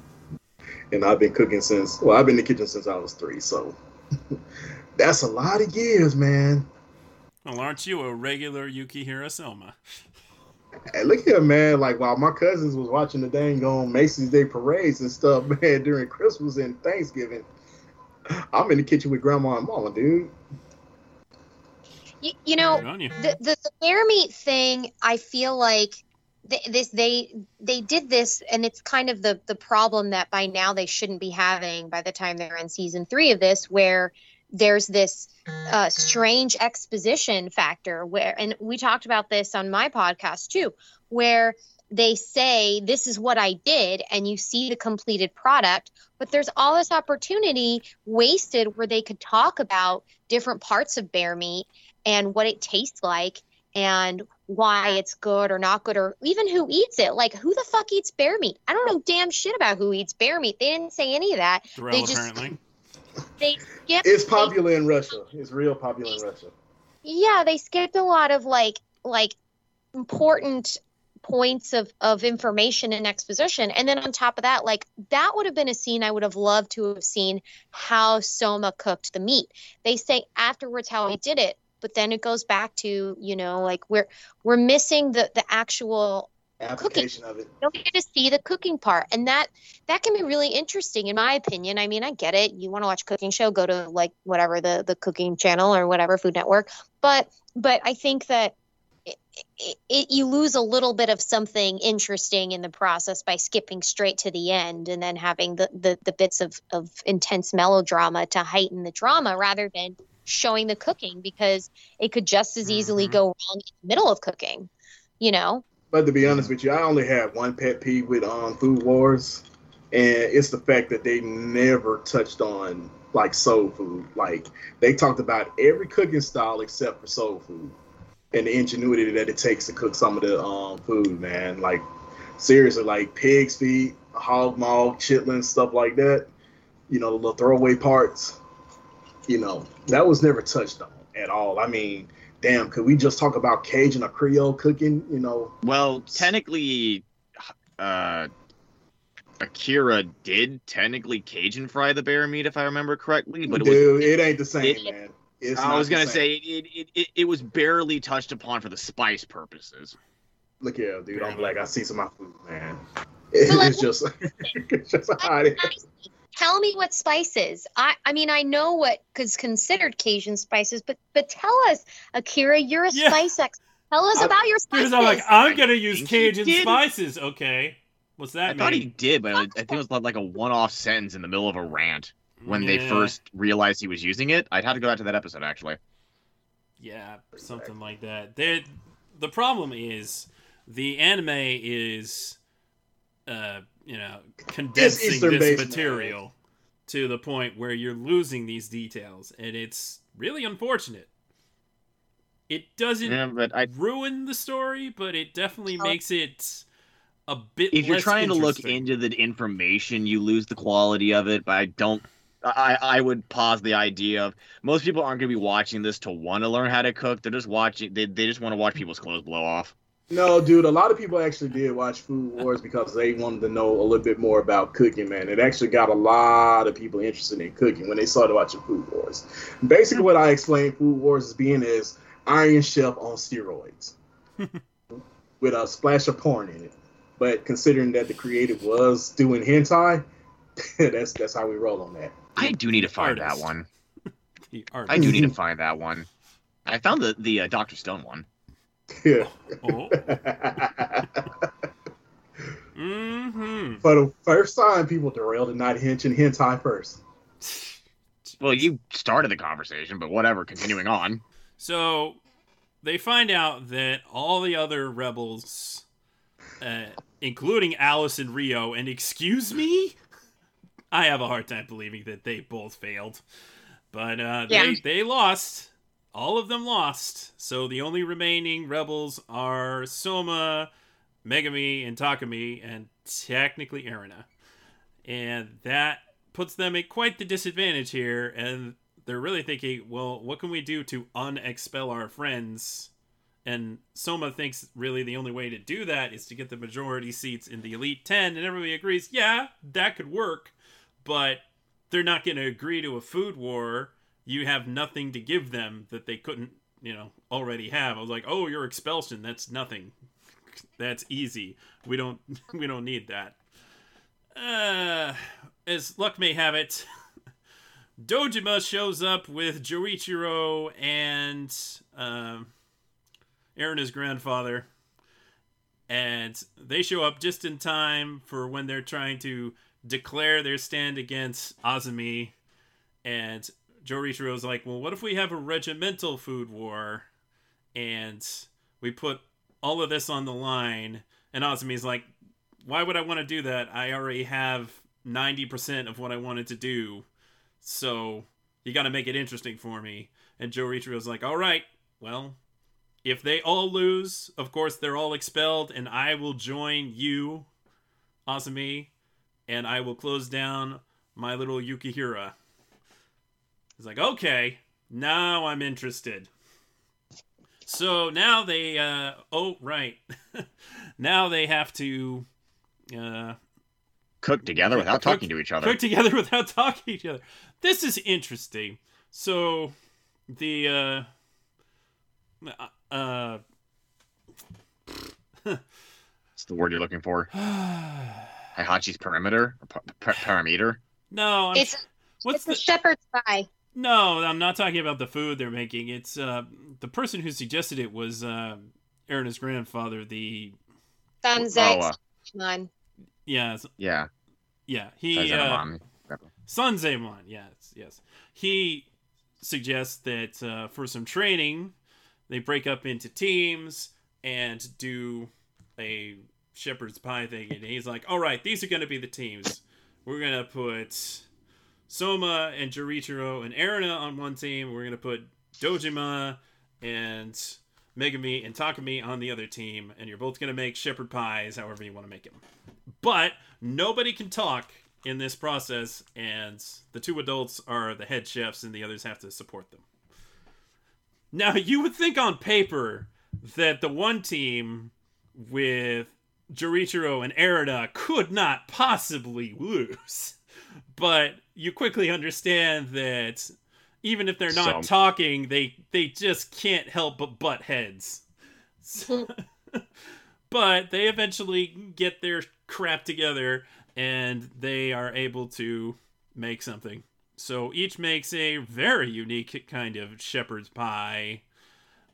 and I've been cooking since. Well, I've been in the kitchen since I was three, so that's a lot of years, man. Well, aren't you a regular Yukihira Selma? Hey, look here, man. Like while my cousins was watching the dang on Macy's Day parades and stuff, man, during Christmas and Thanksgiving, I'm in the kitchen with Grandma and Mama, dude. You, you know, you. the, the the bear meat thing i feel like th- this they they did this and it's kind of the the problem that by now they shouldn't be having by the time they're in season three of this where there's this uh, strange exposition factor where and we talked about this on my podcast too where they say this is what i did and you see the completed product but there's all this opportunity wasted where they could talk about different parts of bear meat and what it tastes like and why it's good or not good or even who eats it. Like who the fuck eats bear meat? I don't know damn shit about who eats bear meat. They didn't say any of that. Thrill, just- apparently. they skipped It's they- popular in Russia. It's real popular in Russia. yeah they skipped a lot of like like important points of of information and exposition. And then on top of that like that would have been a scene i would have loved to have seen how soma cooked the meat. They say afterwards how he did it but then it goes back to you know like we're we're missing the the actual Application of it. don't get to see the cooking part and that that can be really interesting in my opinion. I mean i get it. You want to watch a cooking show go to like whatever the the cooking channel or whatever food network. But but i think that it, it, it, you lose a little bit of something interesting in the process by skipping straight to the end and then having the the, the bits of, of intense melodrama to heighten the drama rather than showing the cooking because it could just as easily Mhm. go wrong in the middle of cooking you know But to be honest with you, I only have one pet peeve with um Food Wars, and it's the fact that they never touched on like soul food. Like they talked about every cooking style except for soul food, and the ingenuity that it takes to cook some of the um food, man. Like seriously, like pig's feet, hog maw, chitlins, stuff like that. You know, the little throwaway parts. You know, that was never touched on at all. I mean, damn, could we just talk about Cajun or Creole cooking? You know, Well, technically, uh, Akira did technically Cajun fry the bear meat, if I remember correctly. But it was, Dude, it ain't the same, it- man. It's I was gonna same. say it, it, it, it was barely touched upon for the spice purposes. Look here, dude. I'm like. I see some of my food, man. It- like- it's just, it's just how it is. Tell me what spices i i mean i know what is considered cajun spices but but tell us akira you're a Yeah. spice expert tell us I- about your spices I'm like, I'm gonna use Cajun spices. Okay, what's that I mean? thought he did, but I I think it was like a one-off sentence in the middle of a rant when they first realized he was using it. I'd have to go back to that episode actually. Yeah, something like that. They, the problem is the anime is, uh, you know, condensing Eastern this based, man. material to the point where you're losing these details, and it's really unfortunate. It doesn't Yeah, but I ruin the story, but it definitely makes it a bit. if you're trying to look into the information, you lose the quality of it. But I don't. I I would pause the idea of most people aren't going to be watching this to want to learn how to cook. They're just watching. They they just want to watch people's clothes blow off. No, dude. A lot of people actually did watch Food Wars because they wanted to know a little bit more about cooking, man. It actually got a lot of people interested in cooking when they started watching Food Wars. Basically, what I explained Food Wars as being is Iron Chef on steroids with a splash of porn in it. But considering that the creative was doing hentai, that's that's how we roll on that. I do need to find Artist. that one. I do need to find that one. I found the the uh, Doctor Stone one. Yeah. Oh. Mm-hmm. For the first time, people derailed and not hinch and hentai first. Well, you started the conversation, but whatever. Continuing on. So they find out that all the other rebels, uh, including Alice and Ryo, and excuse me, I have a hard time believing that they both failed. But uh, Yeah. they they lost. All of them lost. So the only remaining rebels are Soma, Megumi, and Takumi, and technically Erina. And that puts them at quite the disadvantage here. And they're really thinking, well, what can we do to unexpel our friends? And Soma thinks really the only way to do that is to get the majority seats in the Elite 10. And everybody agrees, yeah, that could work. But they're not going to agree to a food war. You have nothing to give them that they couldn't, you know, already have. I was like, oh, your expulsion, that's nothing. That's easy. We don't we don't need that. Uh, as luck may have it, Dojima shows up with Joichiro and um, Erina's grandfather, and they show up just in time for when they're trying to declare their stand against Azami. And Joichiro's like, "Well, what if we have a regimental food war, and we put all of this on the line?" And Azami's like, "Why would I want to do that? I already have ninety percent of what I wanted to do." So you got to make it interesting for me. And Joe Richiro's like, all right, well, if they all lose, of course they're all expelled, and I will join you, Azami, and I will close down my little Yukihira. He's like, okay, now I'm interested. So now they, uh, oh, right. now they have to, uh, Cook together without Cook- talking to each other. cook together without talking to each other. This is interesting. So the uh uh It's the word you're looking for. Hihachi's perimeter, or pa- pa- parameter. no, I'm, It's what's it's the a shepherd's pie. No? I'm not talking about the food they're making. It's uh the person who suggested it was uh Erina's grandfather. The Oh, Sunset. uh, yeah yeah. yeah he Saizena uh, Mami. Senzaemon, yes, yes. He suggests that uh, for some training, they break up into teams and do a shepherd's pie thing. And he's like, all right, these are going to be the teams. We're going to put Soma and Jorichiro and Erina on one team. We're going to put Dojima and Megumi and Takumi on the other team. And you're both going to make shepherd pies however you want to make them. But nobody can talk in this process, and the two adults are the head chefs, and the others have to support them. Now, you would think on paper that the one team with Jorichiro and Erida could not possibly lose, but you quickly understand that even if they're not Some. talking, they they just can't help but butt heads. So- but they eventually get their crap together and they are able to make something. So each makes a very unique kind of shepherd's pie.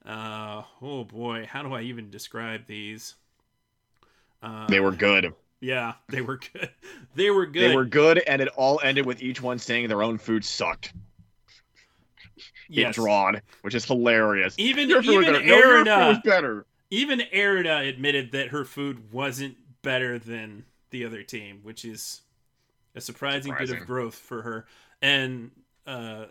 Uh, oh boy, how do I even describe these? Uh, They were good. Yeah, they were good. They were good. They were good, and it all ended with each one saying their own food sucked. yes. Drawn, which is hilarious. Even Your even better. No, was better. even Erida admitted that her food wasn't better than the other team, which is a surprising, bit of growth for her. And uh,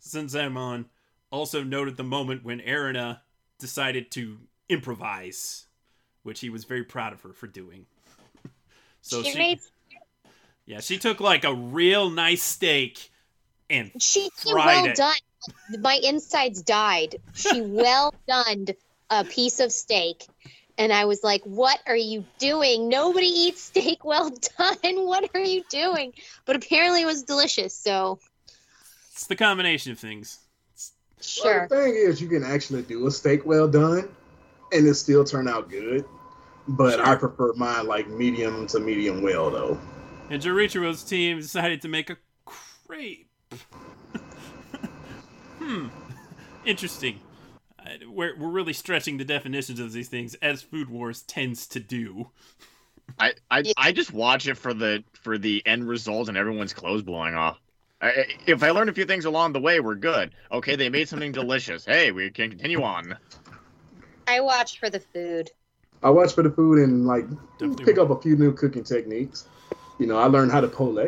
Senzaemon also noted the moment when Erina decided to improvise, which he was very proud of her for doing. So she, she, made yeah, she took like a real nice steak and she did fried well it. done. My insides died. She well done a piece of steak. And I was like, what are you doing? Nobody eats steak well done. What are you doing? But apparently it was delicious. So, it's the combination of things. sure. Well, the thing is, you can actually do a steak well done, and it still turn out good. But Sure. I prefer mine like medium to medium well, though. And Jorichiro's team decided to make a crepe. Hmm, interesting. Uh, we're we're really stretching the definitions of these things as Food Wars tends to do. I I, I just watch it for the for the end result and everyone's clothes blowing off. I, I- if I learn a few things along the way, we're good. Okay, they made something delicious. Hey, we can continue on. I watch for the food. I watch for the food and like Definitely pick up a few new cooking techniques. You know, I learned how to pull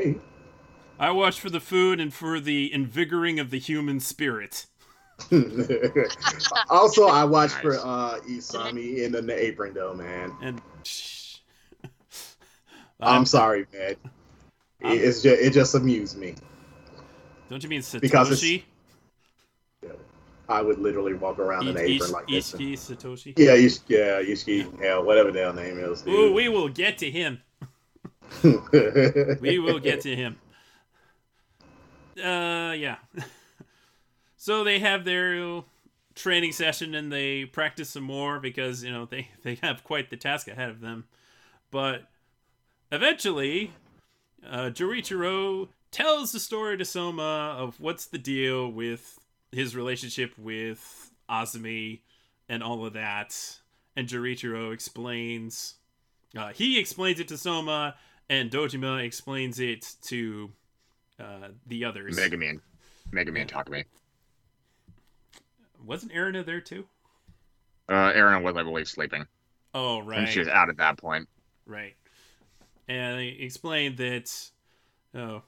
I watch for the food and for the invigorating of the human spirit. also, I watch for uh Isami in the apron though, man. And I'm sorry, man. I'm- It- it's just it just amused me. Don't you mean Satoshi? I would literally walk around in an apron like this. Ishiki Satoshi? Yeah, Ish, yeah, Ishiki, yeah, whatever their name is. Ooh, we will get to him. We will get to him. Uh, yeah. so they have their training session and they practice some more because you know they they have quite the task ahead of them. But eventually, uh, Jorichiro tells the story to Soma of what's the deal with his relationship with Azami and all of that. And Jorichiro explains. Uh, he explains it to Soma, and Dojima explains it to uh, the others. Mega Man, Mega Man, talk to me. Wasn't Erina there too? Uh, Aaron was, I believe, sleeping, Oh, and right. she was out at that point. Right. And he explained that oh,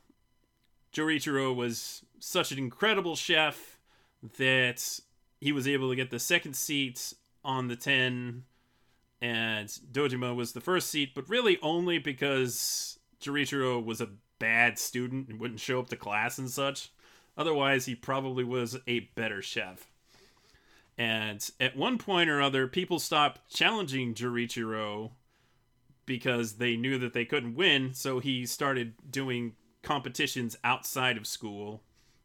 Jorichiro was such an incredible chef that he was able to get the second seat on the 10 and Dojima was the first seat, but really only because Jorichiro was a bad student and wouldn't show up to class and such. Otherwise, he probably was a better chef. And at one point or other, people stopped challenging Jorichiro because they knew that they couldn't win. So he started doing competitions outside of school,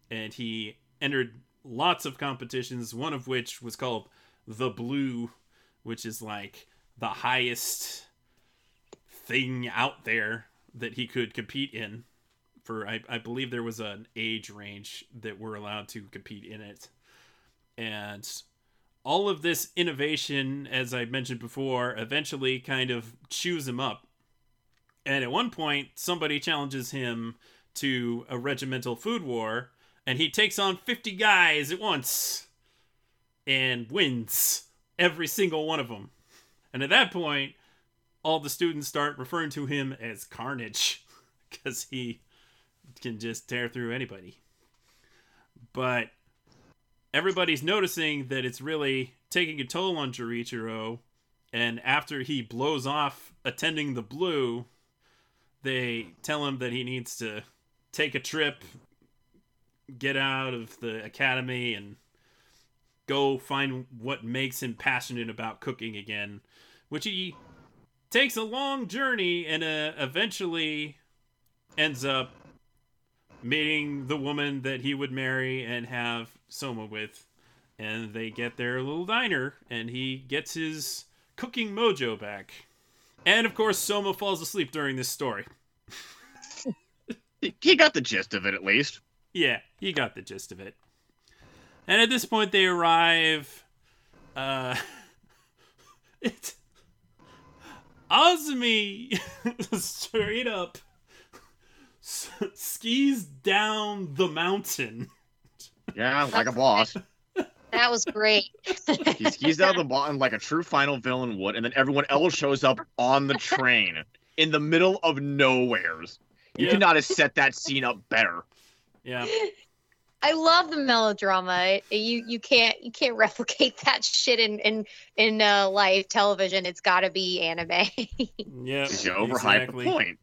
and he entered lots of competitions. One of which was called the Blue, which is like the highest thing out there that he could compete in. For I, I believe there was an age range that we're allowed to compete in it, and all of this innovation, as I mentioned before, eventually kind of chews him up. And at one point, somebody challenges him to a regimental food war, and he takes on 50 guys at once and wins every single one of them. And at that point, all the students start referring to him as Carnage because he can just tear through anybody. But everybody's noticing that it's really taking a toll on Jorichiro, and after he blows off attending the Blue, they tell him that he needs to take a trip, get out of the academy, and go find what makes him passionate about cooking again, which he takes a long journey and uh, eventually ends up meeting the woman that he would marry and have Soma with. And they get their little diner, and he gets his cooking mojo back. And of course, Soma falls asleep during this story. He- He got the gist of it at least. Yeah, you got the gist of it. And at this point, they arrive. Uh, it's Azami straight up s- skis down the mountain. Yeah, like a boss. That was great. He skis down the mountain like a true final villain would, and then everyone else shows up on the train in the middle of nowheres. You Yeah. could not have set that scene up better. Yeah, I love the melodrama. You you can't you can't replicate that shit in in in uh, live television. It's got to be anime. yeah. You overhype the point.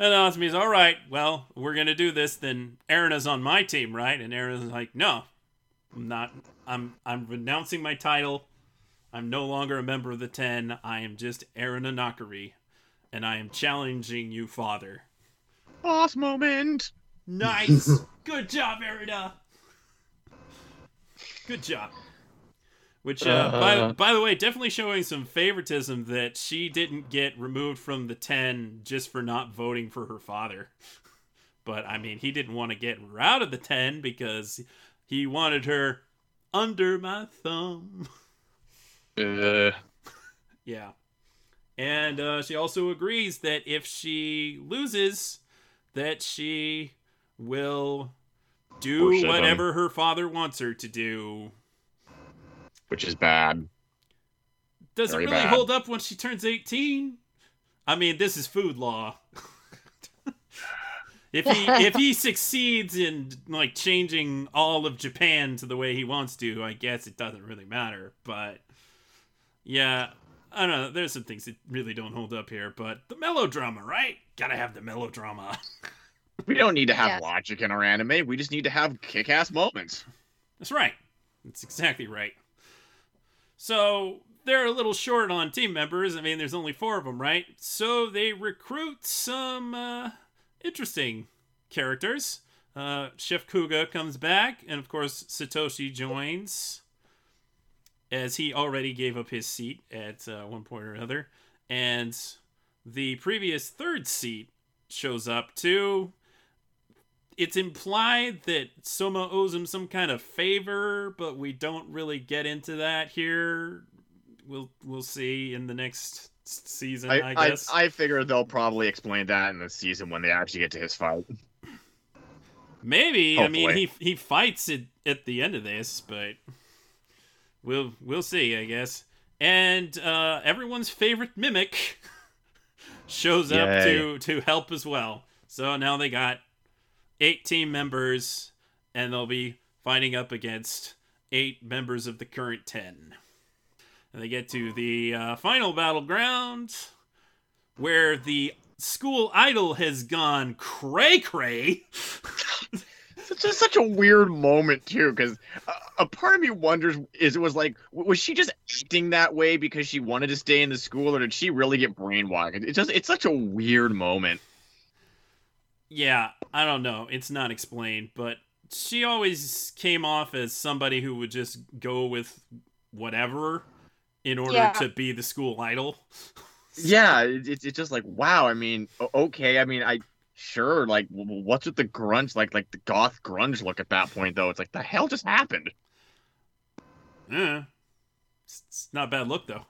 And Azami's all right. Well, we're gonna do this. Then Aaron Erina's on my team, right? And Erina's like, no, I'm not. I'm I'm renouncing my title. I'm no longer a member of the Ten. I am just Erina Nakiri, and I am challenging you, Father. Boss moment. Nice, good job, Erina. Good job. Which, uh, by Uh. by the way, definitely showing some favoritism that she didn't get removed from the ten just for not voting for her father. But I mean, he didn't want to get her out of the ten because he wanted her under my thumb. Uh, Yeah. And uh, she also agrees that if she loses, that she will do whatever her father wants her to do. which is bad. Does Very really bad. hold up when she turns 18? I mean, this is food law. if he if he succeeds in like changing all of Japan to the way he wants to, I guess it doesn't really matter. But yeah, I don't know. There's some things that really don't hold up here, but the melodrama, right? Gotta have the melodrama. We don't need to have Yes. logic in our anime. We just need to have kick-ass moments. That's right. That's exactly right. So they're a little short on team members. I mean, there's only four of them, right? So they recruit some uh, interesting characters. Uh, Chef Kuga comes back, and of course, Satoshi joins, as he already gave up his seat at uh, one point or another. And the previous third seat shows up too it's implied that Soma owes him some kind of favor, but we don't really get into that here. We'll we'll see in the next season, I, I, I, guess. I figure they'll probably explain that in the season when they actually get to his fight. Maybe. I mean, he he fights it at the end of this, but we'll we'll see, I guess. And uh, everyone's favorite mimic shows up to to help as well. So now they got eight team members, and they'll be fighting up against eight members of the current ten. And they get to the uh, final battleground, where the school idol has gone cray cray. It's just such a weird moment too, because a, a part of me wonders: is it was like, was she just acting that way because she wanted to stay in the school, or did she really get brainwashed? It's just, it's such a weird moment. Yeah, I don't know. It's not explained, but she always came off as somebody who would just go with whatever in order Yeah. to be the school idol. Yeah, it, it's it's just like, wow. I mean, okay. I mean, I sure like, w- w- what's with the grunge? Like, like the goth grunge look at that point, though. It's like, the hell just happened? Eh. It's, it's not a bad look though.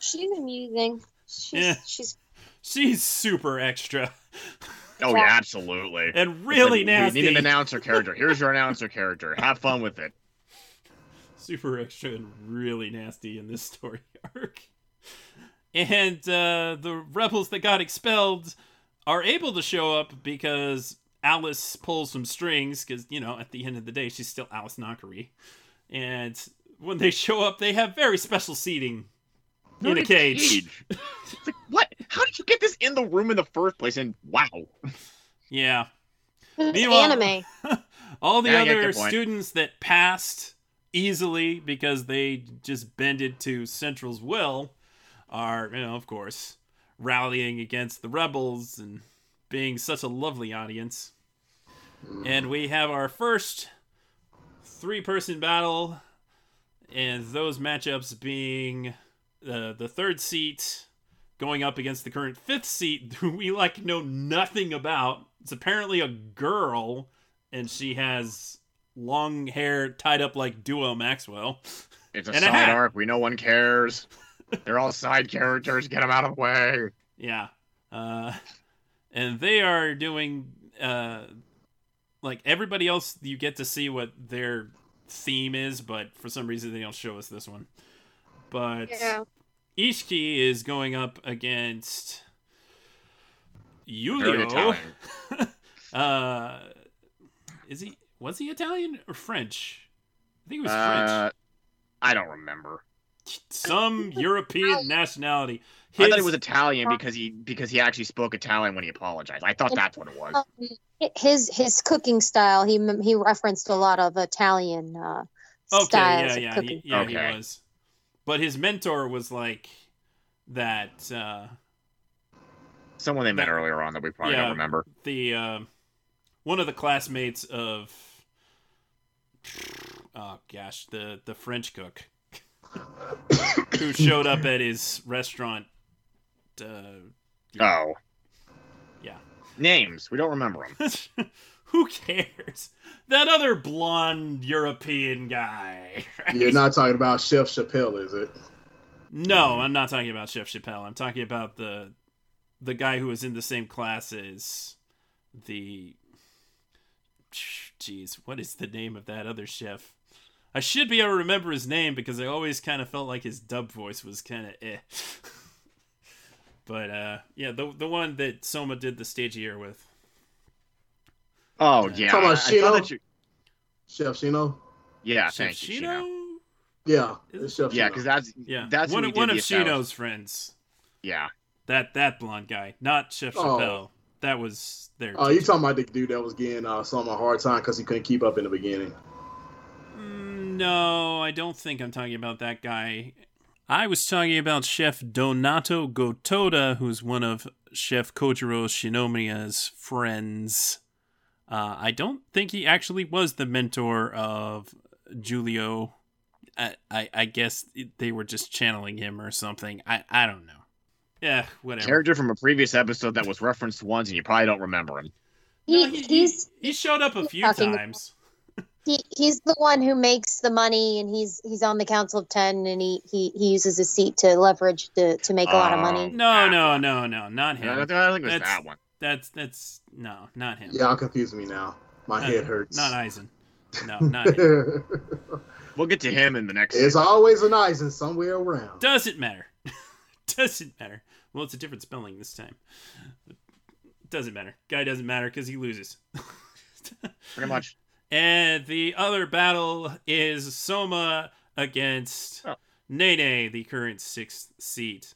She's amusing. She's Yeah. she's She's super extra Oh Yeah. yeah, absolutely. and really like, nasty. We need an announcer character. Here's your announcer character. Have fun with it. super extra and really nasty in this story arc. And uh, the rebels that got expelled are able to show up because Alice pulls some strings, because, you know, at the end of the day, she's still Alice Nakiri. And when they show up, they have very special seating in Not a cage. It's like, what? How did you get this in the room in the first place? And wow. Yeah. it's Meanwhile- anime. All the Yeah, yeah, other good point. students that passed easily because they just bended to Central's will are, you know, of course, rallying against the rebels and being such a lovely audience. And we have our first three person battle, and those matchups being uh, the third seat going up against the current fifth seat, who we like know nothing about. It's apparently a girl, and she has long hair tied up like Duo Maxwell. It's a And side hat. arc. We no one cares. They're all side characters. Get them out of the way. Yeah. Uh, and they are doing uh, like everybody else. You get to see what their theme is, but for some reason they don't show us this one. But Yeah. Ishiki is going up against Very Julio. Uh, is he? Was he Italian or French? I think it was Uh, I don't remember. Some European nationality. I thought he His- was Italian because he because he actually spoke Italian when he apologized. I thought that's what it was. Um, his his cooking style. He he referenced a lot of Italian uh, Okay, styles yeah, of yeah, cooking. he, yeah, Okay. he was. But his mentor was like that. Uh, Someone they met earlier on that we probably yeah. don't remember. the uh, one of the classmates of oh gosh, the the French cook who showed up at his restaurant. Uh, Oh. Yeah. Names. We don't remember them. Who cares? That other blonde European guy. right? You're not talking about Chef Chapelle, is it? No, I'm not talking about Chef Chapelle. I'm talking about the the guy who was in the same class as the jeez, what is the name of that other chef? I should be able to remember his name because I always kind of felt like his dub voice was kind of eh. but uh yeah, the the one that Soma did the stagiaire with. Oh Yeah. yeah, Talking about I Shino? you. Chef Shino? Yeah, Chef thank you, Shino. Shino? Yeah, it's Chef Yeah, because that's Yeah, that's one of he one of the establish- Shino's friends. Yeah, That that blonde guy, not Chef Oh. Chapelle. That was there. Oh, you talking about the dude that was getting uh, some a hard time because he couldn't keep up in the beginning? Mm, No, I don't think I'm talking about that guy. I was talking about Chef Donato Gotoda, who's one of Chef Kojiro Shinomiya's friends. Uh, I don't think he actually was the mentor of Julio. I, I, I guess they were just channeling him or something. I, I don't know. Yeah, whatever. character from a previous episode that was referenced once, and you probably don't remember him. He, No, he, he's he, he showed up a he's few talking about- times. he, he's the one who makes the money and he's he's on the council of 10 and he, he, he uses his seat to leverage to, to make a lot of money Oh. No, no, no, no, not I him. don't I think it was That's- that one. That's that's no, not him. Y'all confusing me now. My Uh, head hurts. Not Eisen. No, not him. We'll get to him in the next. It's always an Eisen somewhere around. Doesn't matter. doesn't matter. Well, it's a different spelling this time. Doesn't matter. Guy doesn't matter because he loses. Pretty much. And the other battle is Soma against Oh. Nene, the current sixth seat.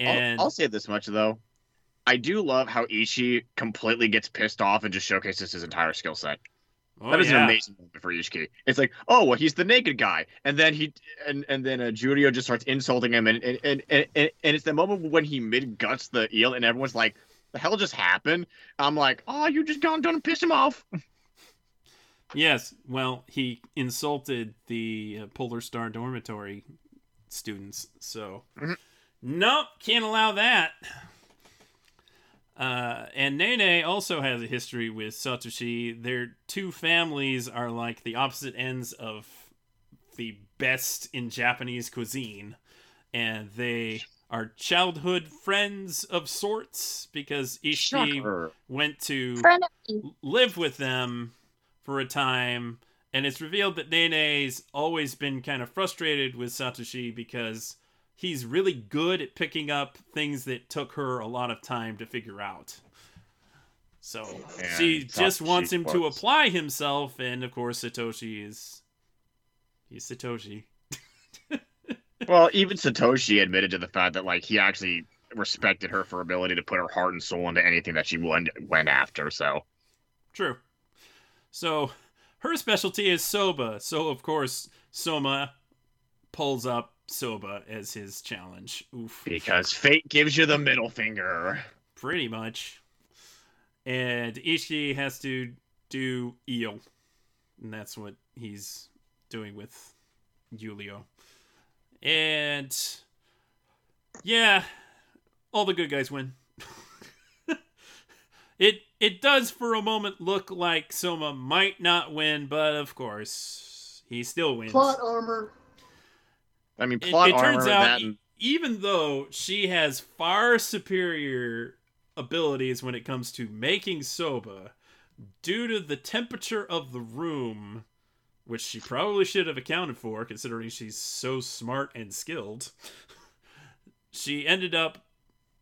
I'll- And I'll, say this much though. I do love how Ichi completely gets pissed off and just showcases his entire skill set. oh, that is yeah. an amazing moment for Ishiki. It's like, oh well, he's the naked guy, and then he and and then uh, Julio just starts insulting him, and and, and and and it's the moment when he mid guts the eel, and everyone's like, the hell just happened? I'm like, oh, you just gone done and pissed him off. Yes, well, he insulted the uh, Polar Star dormitory students, so Mhm. nope, can't allow that. Uh, and Nene also has a history with Satoshi. Their two families are like the opposite ends of the best in Japanese cuisine, and they are childhood friends of sorts because Ishii Shocker. went to live with them for a time, and it's revealed that Nene's always been kind of frustrated with Satoshi because he's really good at picking up things that took her a lot of time to figure out. So And she just wants him to apply himself, and of course Satoshi is he's Satoshi. Well, even Satoshi admitted to the fact that like he actually respected her for ability to put her heart and soul into anything that she went went after. So True. So her specialty is soba. So of course Soma pulls up soba as his challenge. Oof. because fate gives you the middle finger. Pretty much. And Ishii has to do eel. And that's what he's doing with Julio. And yeah, all the good guys win. it it does for a moment look like Soma might not win, but of course he still wins. Plot armor. I mean, It, plot it turns armor out that e- even though she has far superior abilities when it comes to making soba, due to the temperature of the room, which she probably should have accounted for considering she's so smart and skilled, she ended up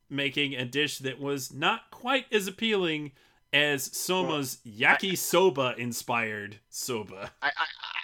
making a dish that was not quite as appealing as Soma's yakisoba inspired soba. I,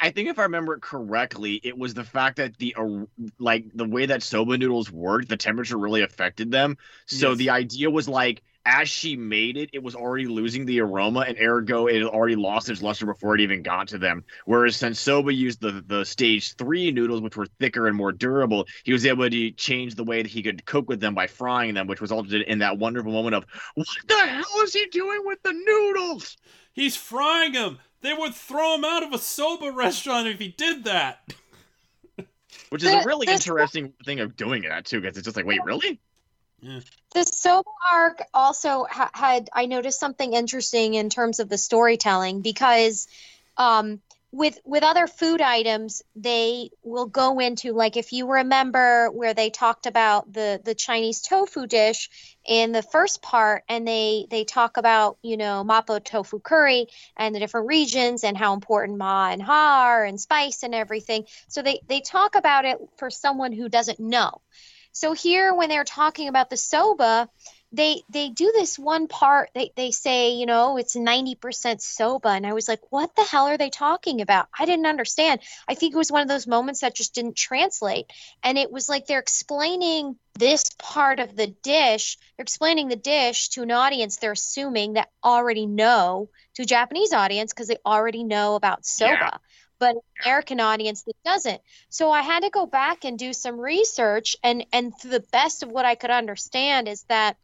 I think if I remember it correctly, it was the fact that the uh, like the way that soba noodles worked, the temperature really affected them. So Yes. the idea was like as she made it, it was already losing the aroma, and ergo it had already lost its luster before it even got to them. Whereas since soba used the the stage three noodles, which were thicker and more durable, he was able to change the way that he could cook with them by frying them, which resulted in that wonderful moment of what the hell is he doing with the noodles? He's frying them. They would throw him out of a soba restaurant if he did that. Which is a really this- interesting thing of doing that too, because it's just like, wait, really? Yeah. The soba arc also ha- had I noticed something interesting in terms of the storytelling because um, with with other food items they will go into like if you remember where they talked about the the Chinese tofu dish in the first part and they they talk about you know mapo tofu curry and the different regions and how important ma and ha are and spice and everything. So they they talk about it for someone who doesn't know. So here when they're talking about the soba they they do this one part they, they say you know it's 90% soba and i was like what the hell are they talking about i didn't understand i think it was one of those moments that just didn't translate and it was like they're explaining this part of the dish they're explaining the dish to an audience they're assuming that already know to a japanese audience because they already know about soba Yeah. but an American audience that doesn't. So I had to go back and do some research and and to the best of what I could understand is that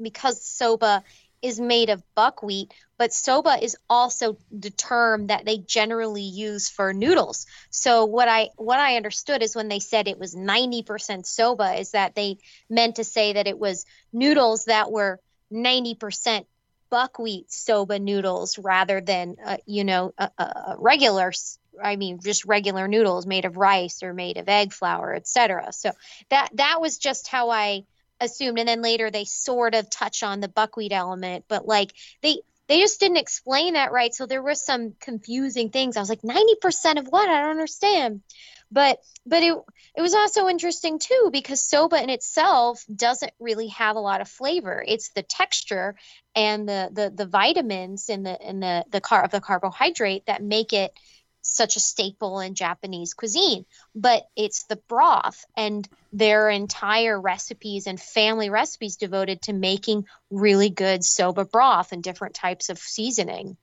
because soba is made of buckwheat, but soba is also the term that they generally use for noodles. So what I what I understood is when they said it was 90% soba is that they meant to say that it was noodles that were 90% buckwheat soba noodles rather than uh, you know a, a regular I mean just regular noodles made of rice or made of egg flour, etc. So that that was just how I assumed and then later they sort of touch on the buckwheat element but like they they just didn't explain that right so there was some confusing things. I was like 90% of what? I don't understand. But but it it was also interesting too because soba in itself doesn't really have a lot of flavor. It's the texture and the the, the vitamins in the in the the car of the carbohydrate that make it such a staple in Japanese cuisine, but it's the broth and their entire recipes and family recipes devoted to making really good soba broth and different types of seasoning.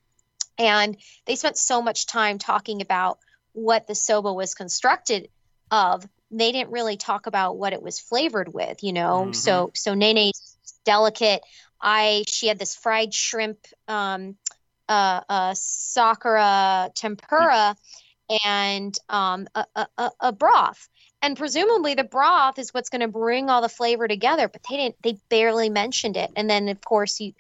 And they spent so much time talking about what the soba was constructed of. They didn't really talk about what it was flavored with, you know. Mhm. So so Nene's delicate. I she had this fried shrimp um uh, uh, sakura tempura and um, a, a, a- broth. And presumably the broth is what's going to bring all the flavor together, but they didn't. They barely mentioned it. And then of course you,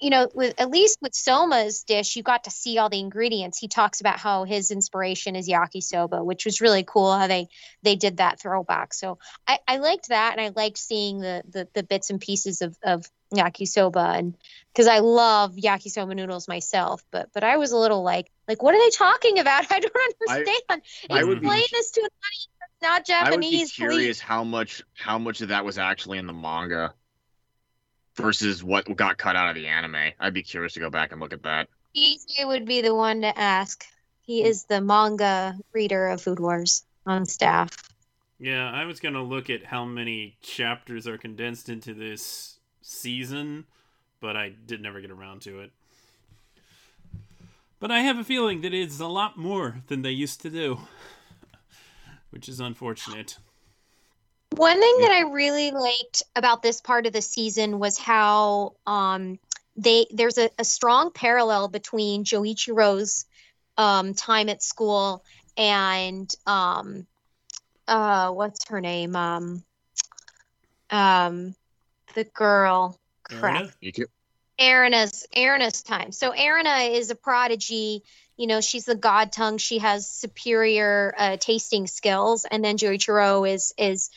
you know, with at least with Soma's dish, you got to see all the ingredients. He talks about how his inspiration is yakisoba, which was really cool how they they did that throwback. So I, I liked that, and I liked seeing the the, the bits and pieces of of yakisoba and because I love yakisoba noodles myself, but but I was a little like like what are they talking about? I don't understand. I would be- this to an audience that's not I would be Japanese, curious please. how much how much of that was actually in the manga versus what got cut out of the anime. I'd be curious to go back and look at that. EJ would be the one to ask. He is the manga reader of Food Wars on staff. Yeah, I was gonna look at how many chapters are condensed into this season, but I did never get around to it. But I have a feeling that it's a lot more than they used to do, which is unfortunate. One thing that I really liked about this part of the season was how um, they there's a, a strong parallel between Joichiro's um, time at school and um, uh, what's her name? Um, um, the girl. Crap. Erna? You could, Erina's Erina's time. So Erina is a prodigy. You know, she's the god tongue. She has superior uh, tasting skills, and then Joichiro is is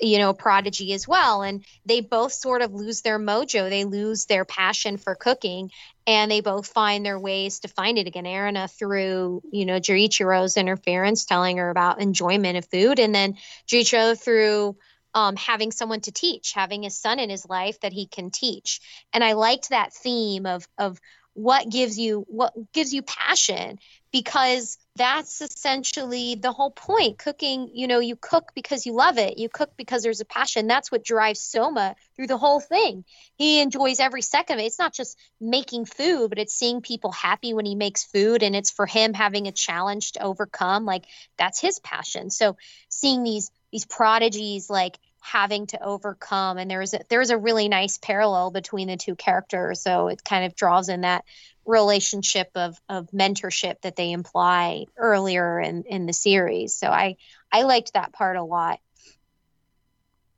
you know a prodigy as well. And they both sort of lose their mojo. They lose their passion for cooking, and they both find their ways to find it again. Erina through you know Joichiro's interference, telling her about enjoyment of food, and then Joichiro through um, having someone to teach, having a son in his life that he can teach. And I liked that theme of of what gives you what gives you passion because that's essentially the whole point. Cooking you know you cook because you love it. You cook because there's a passion. That's what drives soma through the whole thing. He enjoys every second of it. It's not just making food but it's seeing people happy when he makes food and it's for him having a challenge to overcome. Like that's his passion. So seeing these these prodigies like having to overcome and there's a there's a really nice parallel between the two characters so it kind of draws in that relationship of of mentorship that they imply earlier in in the series so i i liked that part a lot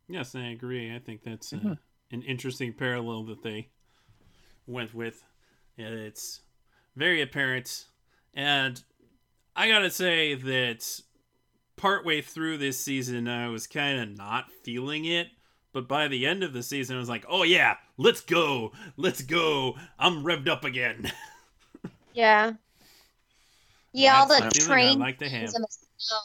Yes, I agree. I think that's uh, Mhm. an interesting parallel that they went with. And it's very apparent. And I gotta say that partway through this season, I was kind of not feeling it. But by the end of the season, I was like, oh yeah, let's go. Let's go. I'm revved up again. Yeah. Yeah, all the a feeling I train like to have. in the snow um,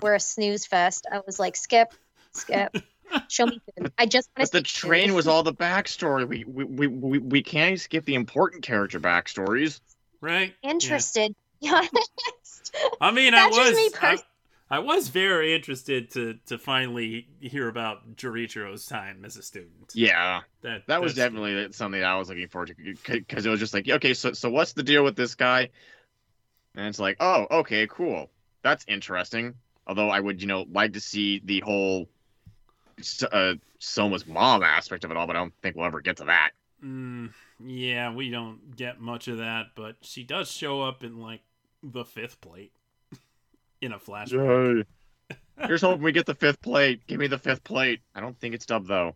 were a snooze fest. I was like, skip, skip. Show me food. I just want to the train was all the backstory. We we, we, we we can't skip the important character backstories. right? interested. Yeah. I mean, That's I just was me I, pers- I was very interested to to finally hear about Joichiro's time as a student. Yeah, That that was definitely something I was looking forward to because it was just like, okay, so so what's the deal with this guy? And it's like, oh, okay, cool, that's interesting. Although I would, you know, like to see the whole uh, Soma's mom aspect of it all, but I don't think we'll ever get to that. Mm, yeah, we don't get much of that, but she does show up in like the fifth plate in a flashback. Here's hoping we get the fifth plate. Give me the fifth plate. I don't think it's dubbed though.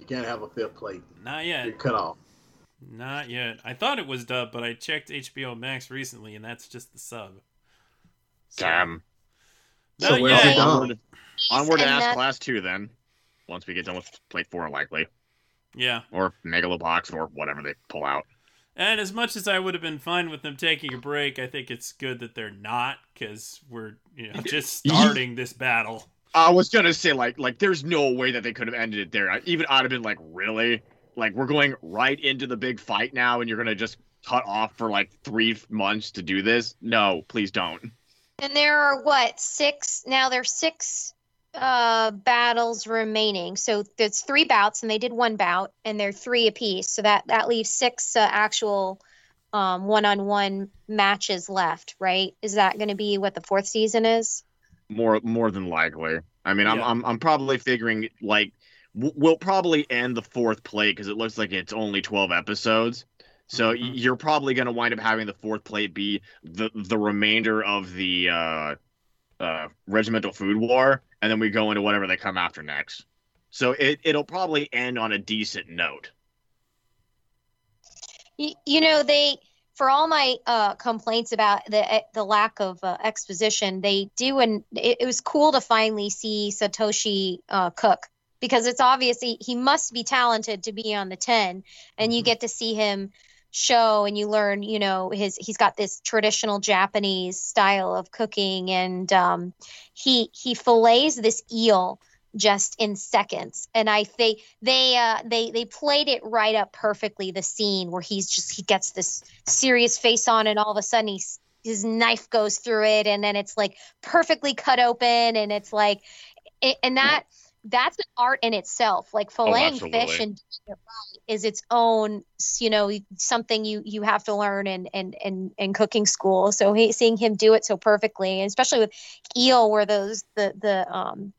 You can't have a fifth plate. Not You're yet. cut off. Not yet. I thought it was dubbed, but I checked HBO Max recently, and that's just the sub. So, Damn. Not So where's yet. it done? Onward, onward to And ask that- class two then. Once we get done with plate four, likely, Yeah. or Megalobox, or whatever they pull out. And as much as I would have been fine with them taking a break, I think it's good that they're not because we're you know just starting this battle. I was gonna say like like there's no way that they could have ended it there. I, even I'd have been like, really? Like we're going right into the big fight now, and you're gonna just cut off for like three months to do this? No, please don't. And there are what six now? There's six uh battles remaining. So there's three bouts, and they did one bout, and they're three apiece. So that that leaves six uh, actual um, one-on-one matches left. Right? Is that going to be what the fourth season is? More more than likely. I mean, I'm Yeah. I'm I'm probably figuring like w- we'll probably end the fourth plate because it looks like it's only 12 episodes. So y Mhm. you're probably going to wind up having the fourth plate be the the remainder of the uh, uh, regimental food war, and then we go into whatever they come after next. So it it'll probably end on a decent note. You, you know they for all my uh, complaints about the the lack of uh, exposition, they do and it, it was cool to finally see Satoshi uh, cook because it's obvious he, he must be talented to be on the 10 and you Mhm. get to see him show and you learn you know his he's got this traditional japanese style of cooking and um, he he fillets this eel just in seconds. And i they they uh they they played it right up perfectly the scene where he's just he gets this serious face on and all of a sudden he's his knife goes through it and then it's like perfectly cut open and it's like and that that's an art in itself. Like filleting fish and doing it right is its own you know something you you have to learn in and and in cooking school. So he, seeing him do it so perfectly and especially with eel where those the the um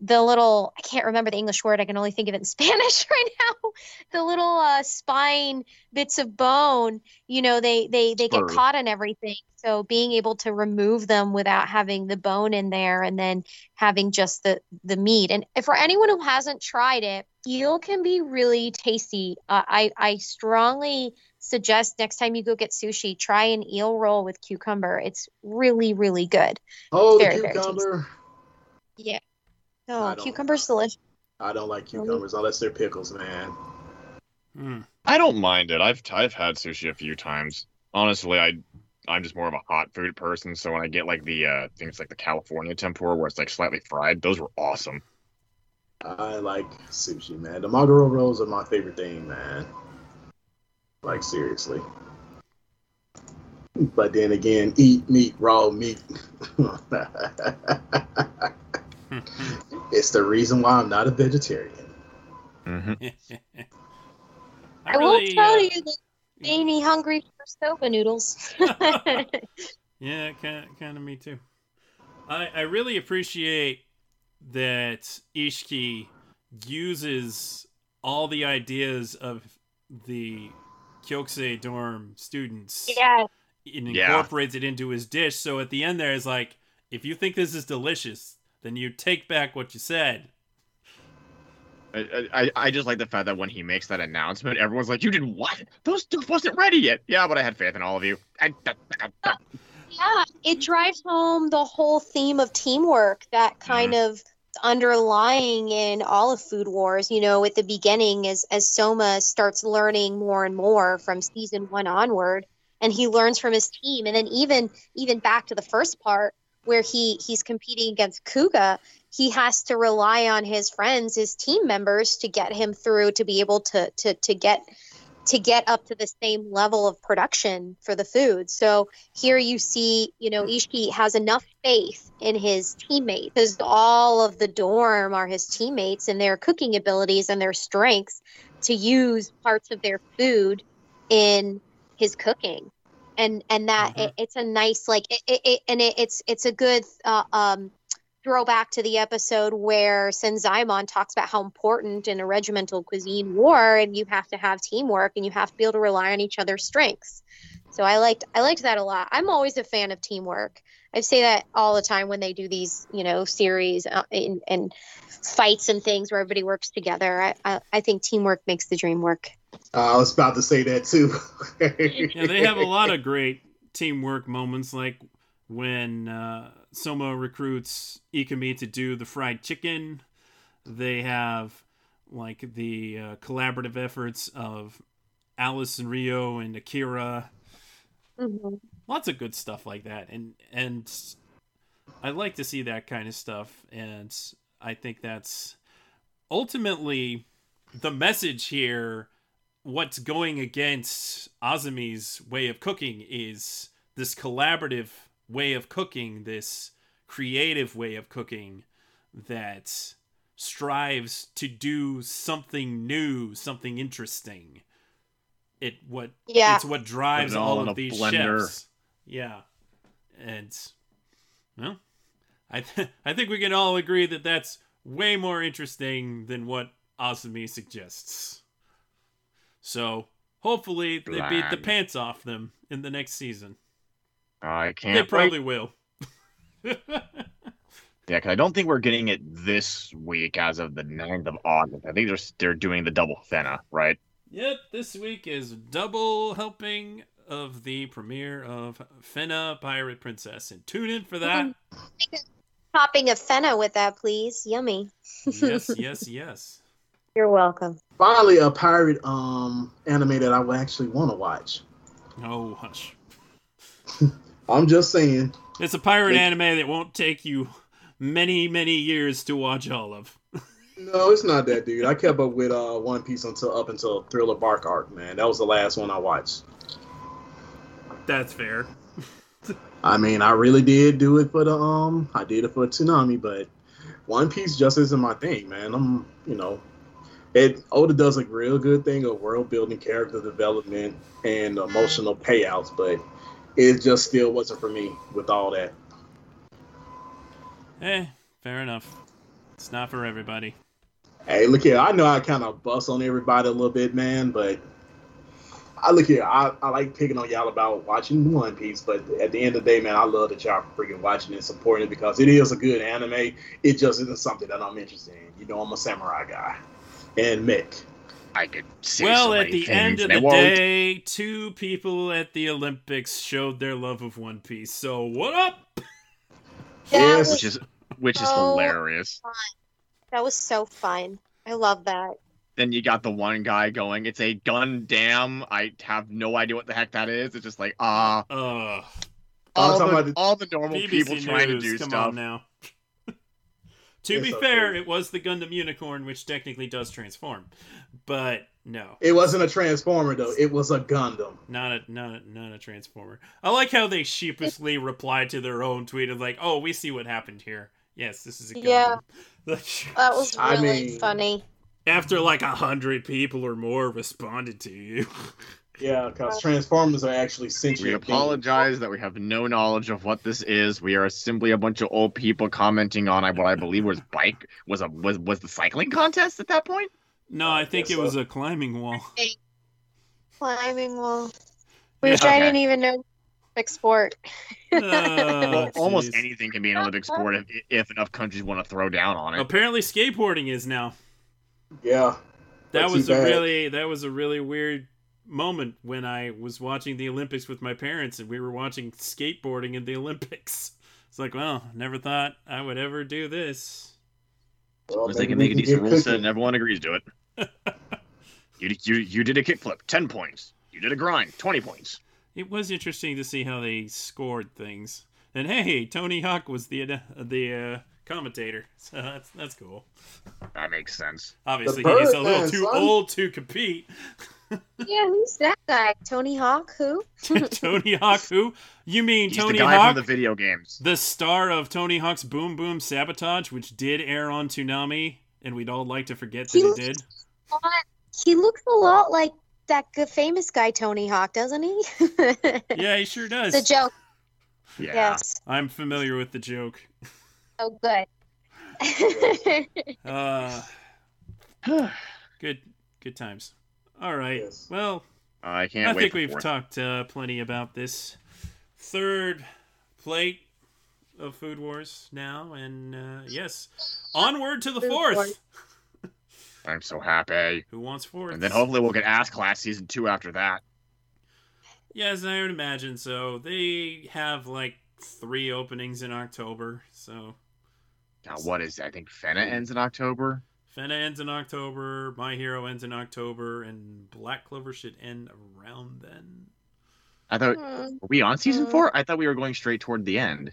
the little I can't remember the English word. I can only think of it in Spanish right now. The little uh, spine bits of bone, you know, they they they get caught in everything. So being able to remove them without having the bone in there, and then having just the the meat. And for anyone who hasn't tried it, eel can be really tasty. Uh, I I strongly suggest next time you go get sushi, try an eel roll with cucumber. It's really really good. Oh, the Very, very cucumber. Yeah. I Oh, don't- cucumber's delicious. I don't like cucumbers unless they're pickles, man. Hmm. I don't mind it. I've I've had sushi a few times. Honestly, I I'm just more of a hot food person, so when I get like the uh things like the California tempura where it's like slightly fried, those were awesome. I like sushi, man. The maguro rolls are my favorite thing, man. Like seriously. But then again, eat meat, raw meat. it's the reason why I'm not a vegetarian. Mm-hmm. I, I, really, will tell uh, you that made me hungry for soba noodles. Yeah, kind of, kind of me too. I I really appreciate that Ishiki uses all the ideas of the Kyokusei dorm students yeah, and Yeah. incorporates it into his dish. So at the end, there is like, if you think this is delicious, then you take back what you said. I, I, I just like the fact that when he makes that announcement, everyone's like, "You did what? Those stuff wasn't ready yet." Yeah, but I had faith in all of you. I, Yeah, it drives home the whole theme of teamwork that kind mm-hmm. of underlying in all of Food Wars. You know, at the beginning, as as Soma starts learning more and more from season one onward, and he learns from his team, and then even even back to the first part where he he's competing against Kuga, he has to rely on his friends, his team members, to get him through to be able to to to get to get up to the same level of production for the food. So here you see, you know, Ishiki has enough faith in his teammates because all of the dorm are his teammates and their cooking abilities and their strengths to use parts of their food in his cooking. And and that Mhm. it, it's a nice like it, it, it and it, it's it's a good uh, um throwback to the episode where Senzaemon talks about how important in a regimental cuisine war and you have to have teamwork and you have to be able to rely on each other's strengths. So I liked I liked that a lot. I'm always a fan of teamwork. I say that all the time when they do these, you know, series uh, and, and fights and things where everybody works together. I, I, I think teamwork makes the dream work. Uh, I was about to say that too. Yeah, they have a lot of great teamwork moments, like when uh, Soma recruits Ikumi to do the fried chicken. They have like the uh, collaborative efforts of Alice and Ryo and Akira. Lots of good stuff like that, and and I like to see that kind of stuff, and I think that's ultimately the message here what's going against Azami's way of cooking is this collaborative way of cooking, this creative way of cooking that strives to do something new, something interesting. It what Yeah. it's what drives it all all of these blender. chefs. Yeah, and well, I th- I think we can all agree that that's way more interesting than what Azami suggests. So hopefully they beat the pants off them in the next season. I can't. They probably will. Yeah, because I don't think we're getting it this week as of the 9th of August. I think they're they're doing the double Fena, right? Yep, this week is double helping of the premiere of Fena Pirate Princess, and tune in for that. Topping of Fena with that, please. Yummy. yes, yes, yes. You're welcome. Finally, a pirate um anime that I would actually want to watch. Oh, hush. I'm just saying. It's a pirate They- anime that won't take you many, many years to watch all of. No, it's not that, dude. I kept up with uh One Piece until up until Thriller Bark arc, man. That was the last one I watched. That's fair. I mean, I really did do it for the um, I did it for Toonami, but One Piece just isn't my thing, man. I'm, you know, it Oda does a real good thing of world building, character development, and emotional payouts, but it just still wasn't for me with all that. Eh, fair enough. It's not for everybody. Hey, look here, I know I kind of bust on everybody a little bit, man, but I look here, I, I like picking on y'all about watching One Piece, but at the end of the day, man, I love that y'all freaking watching and supporting it because it is a good anime. It just isn't something that I'm interested in. You know, I'm a samurai guy. And Mick. I could say well, at the end of and I the won't. day, two people at the Olympics showed their love of One Piece. So what up? That Yes. which is which is so hilarious. that was so fun. I love that. Then you got the one guy going, "It's a Gundam." I have no idea what the heck that is. It's just like ah, Uh, Oh, all, the, the- all the normal BBC people News, trying to do come stuff. on now. To It's be okay. fair, it was the Gundam Unicorn, which technically does transform, but no, It wasn't a Transformer, though. It was a Gundam. not a not a, not a transformer. I like how they sheepishly replied to their own tweet of like, "Oh, we see what happened here. Yes, this is a Gundam." Yeah. That was I really mean- funny. after like a hundred people or more responded to you. Yeah, because Transformers are actually sentient. We beings. apologize that we have no knowledge of what this is. We are simply a bunch of old people commenting on what I believe was bike was a was was the cycling contest at that point. No, I think guess it was a climbing wall. Climbing wall. Yeah, Which I didn't even know Olympic sport. Uh, Well, almost anything can be an Olympic sport if, if enough countries want to throw down on it. Apparently, skateboarding is now. Yeah. That was a bad. really that was a really weird moment when I was watching the Olympics with my parents and we were watching skateboarding in the Olympics. It's like, well, never thought I would ever do this. Well, Unless they can make a can decent rule set and everyone agrees to it. you, you you did a kickflip, ten points. You did a grind, twenty points. It was interesting to see how they scored things. And hey, Tony Hawk was the uh, the uh, commentator, so that's that's cool. That makes sense. Obviously, he's a little too son. old to compete. Yeah, who's that guy? Tony Hawk? Who? Tony Hawk, who? You mean He's Tony the guy Hawk? from the video games. the star of Tony Hawk's Boom Boom Sabotage, which did air on Toonami, and we'd all like to forget that He it did. he looks a lot like that famous guy Tony Hawk, doesn't he? Yeah, he sure does. The joke. Yeah. Yes. I'm familiar with the joke. Oh, good. Uh, good, good times. All right. Yes. Well, I can't I wait. think we've fourth. talked uh, plenty about this third plate of Food Wars now, and uh, yes, onward to the fourth. I'm so happy. Who wants fourth? And then hopefully we'll get Ass Class season two after that. Yes, I would imagine so. They have like three openings in October, so Now, what is? I think Fena ends in October. Fena ends in October, My Hero ends in October, and Black Clover should end around then. I thought Hmm. were we on season Mm. four? I thought we were going straight toward the end.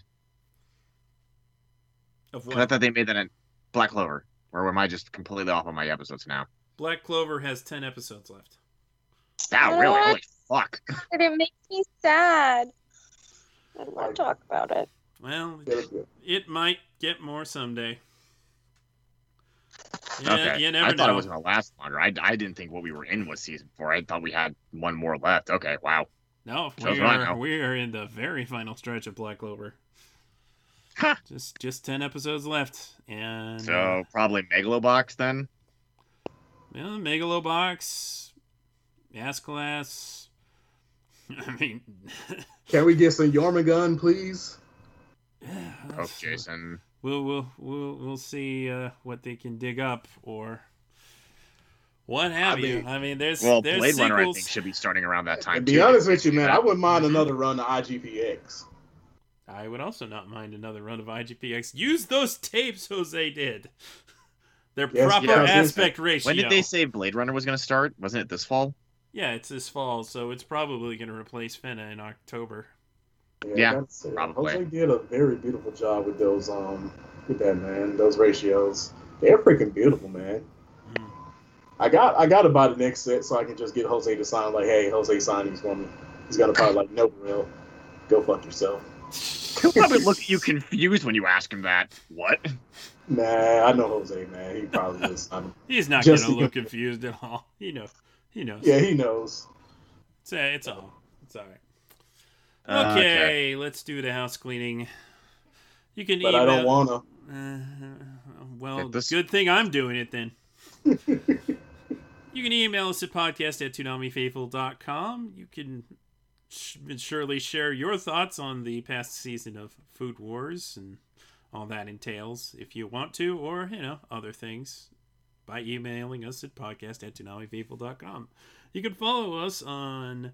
Of 'Cause I thought they made that in Black Clover. Or am I just completely off on my episodes now? Black Clover has ten episodes left. Wow, really? Holy fuck! And it makes me sad. I don't want to talk about it. Well, Yeah, yeah. it might get more someday. Yeah, okay, you never I thought know. it was gonna last longer. I, I didn't think what we were in was season four. I thought we had one more left. Okay, wow. No, Shows we are, we are in the very final stretch of Black Clover. Ha! Just just ten episodes left, and So uh, probably Megalobox then. Yeah, Megalobox, Ass Class. I mean, Can we get some Jormungand, please? Oh, Jason. We'll we'll we'll we'll see uh, what they can dig up or what have I you. mean- I mean, there's Well, there's Blade Runner I think should be starting around that time. To be too. honest with you, man, I wouldn't mind Mhm. another run of IGPX. I would also not mind another run of IGPX. Use those tapes Jose did. Their Yes, proper yes, yes. aspect ratio. When did they say Blade Runner was going to start? Wasn't it this fall? Yeah, it's this fall, so it's probably going to replace Fena in October. Yeah, that's it. probably. Jose did a very beautiful job with those um with that man, those ratios. They're freaking beautiful, man. Mm. I got I got to buy the next set so I can just get Jose to sign like, hey, Jose sign these for me. He's gonna probably like, no, real, go fuck yourself. He'll probably look at you confused when you ask him that. What? Nah, I know Jose, man. He probably would sign them. He's not Just going to to look confused at all. He knows. He knows. Yeah, he knows. It's, uh, it's all. It's all right. Uh, Okay, let's do the house cleaning. You can But email. I don't wanna. Uh, well, this. good thing I'm doing it then. you can email us at podcast at toonamifaithful.com. You can sh- surely share your thoughts on the past season of Food Wars and all that entails if you want to, or, you know, other things by emailing us at podcast at toonamifaithful.com. You can follow us on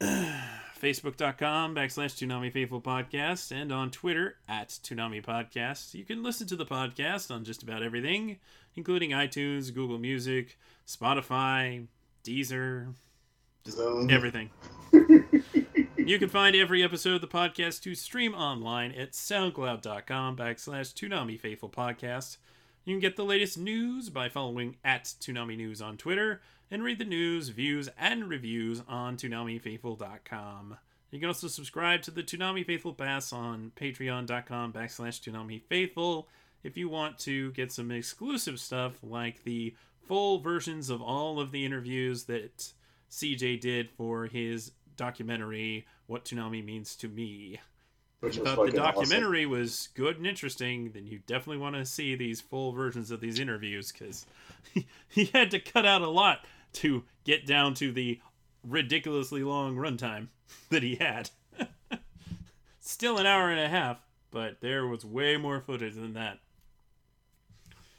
facebook.com backslash Toonami Faithful Podcast and on Twitter at Toonami Podcast. You can listen to the podcast on just about everything, including iTunes, Google Music, Spotify, Deezer, Zoom. everything. You can find every episode of the podcast to stream online at soundcloud.com backslash Toonami Faithful Podcast. You can get the latest news by following at Toonami News on Twitter and read the news, views, and reviews on ToonamiFaithful.com. You can also subscribe to the Toonami Faithful Pass on patreon.com backslash Toonami Faithful if you want to get some exclusive stuff like the full versions of all of the interviews that CJ did for his documentary, What Toonami Means to Me. Which If you thought the fucking awesome. documentary was good and interesting, then you definitely want to see these full versions of these interviews because he, he had to cut out a lot to get down to the ridiculously long runtime that he had. Still an hour and a half, but there was way more footage than that.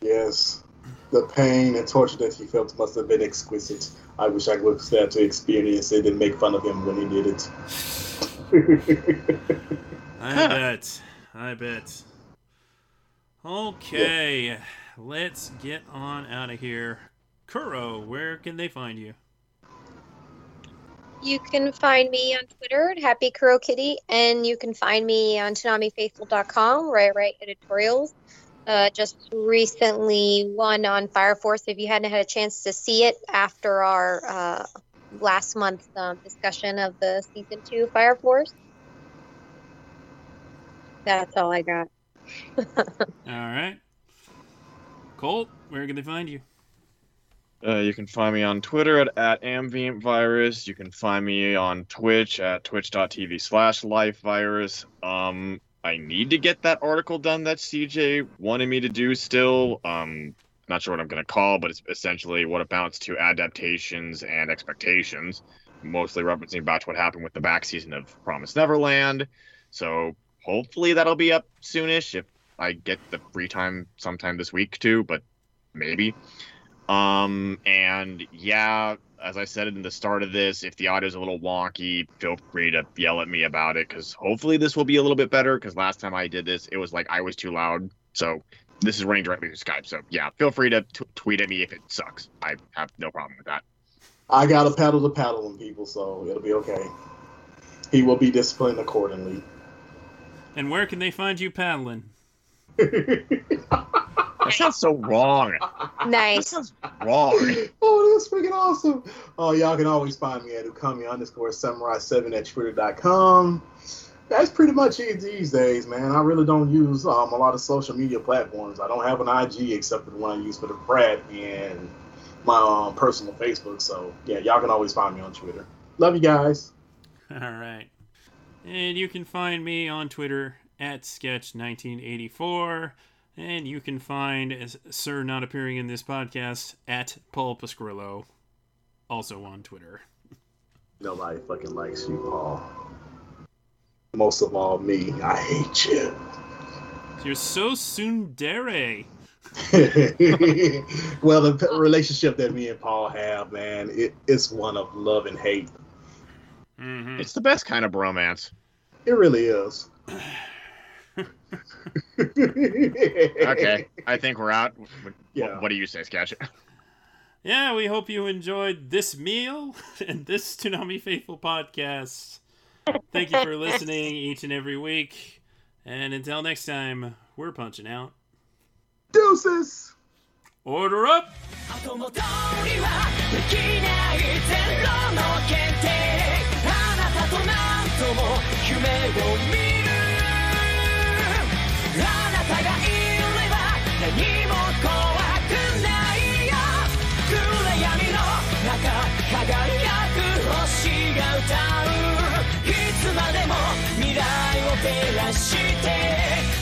Yes. The pain and torture that he felt must have been exquisite. I wish I was there to experience it and make fun of him when he did it. I bet. I bet. Okay, let's get on out of here. Kuro, where can they find you? You can find me on Twitter at Happy Kuro Kitty, and you can find me on ToonamiFaithful.com where I write editorials. Uh, just recently one on Fire Force. If you hadn't had a chance to see it after our uh, last month's um, discussion of the season two Fire Force, that's all I got. All right. Colt, where can they find you? Uh, you can find me on Twitter at, at AmbientVirus. You can find me on Twitch at twitch.tv slash lifevirus. Um, I need to get that article done that CJ wanted me to do still. Um, not sure what I'm going to call, but it's essentially what it amounts to adaptations and expectations, mostly referencing back to what happened with the back season of Promise Neverland. So hopefully that'll be up soonish if I get the free time sometime this week too, but maybe. Um, and yeah, as I said in the start of this, if the audio's a little wonky, feel free to yell at me about it because hopefully this will be a little bit better. Because last time I did this, it was like I was too loud. So this is running directly through Skype. So yeah, feel free to t- tweet at me if it sucks. I have no problem with that. I got a paddle to paddle on people, so it'll be okay. He will be disciplined accordingly. And where can they find you paddling? That sounds so wrong. Nice. That sounds wrong. oh, that's freaking awesome. Oh, y'all can always find me at ukami underscore samurai7 at twitter.com. That's pretty much it these days, man. I really don't use um, a lot of social media platforms. I don't have an IG except for the one I use for the Pratt and my um, personal Facebook. So, yeah, y'all can always find me on Twitter. Love you guys. All right. And you can find me on Twitter at Sketch1984. And you can find as Sir not appearing in this podcast at Paul Pasquillo, also on Twitter. Nobody fucking likes you, Paul. Most of all, me. I hate you. You're so tsundere. well, the relationship that me and Paul have, man, it, it's one of love and hate. Mm-hmm. It's the best kind of bromance. It really is. okay, I think we're out. What, yeah. what do you say, Sketch? Yeah, we hope you enjoyed this meal and this Toonami Faithful podcast. Thank you for listening each and every week. And until next time, we're punching out. Deuces! Order up! いつまでも未来を照らして。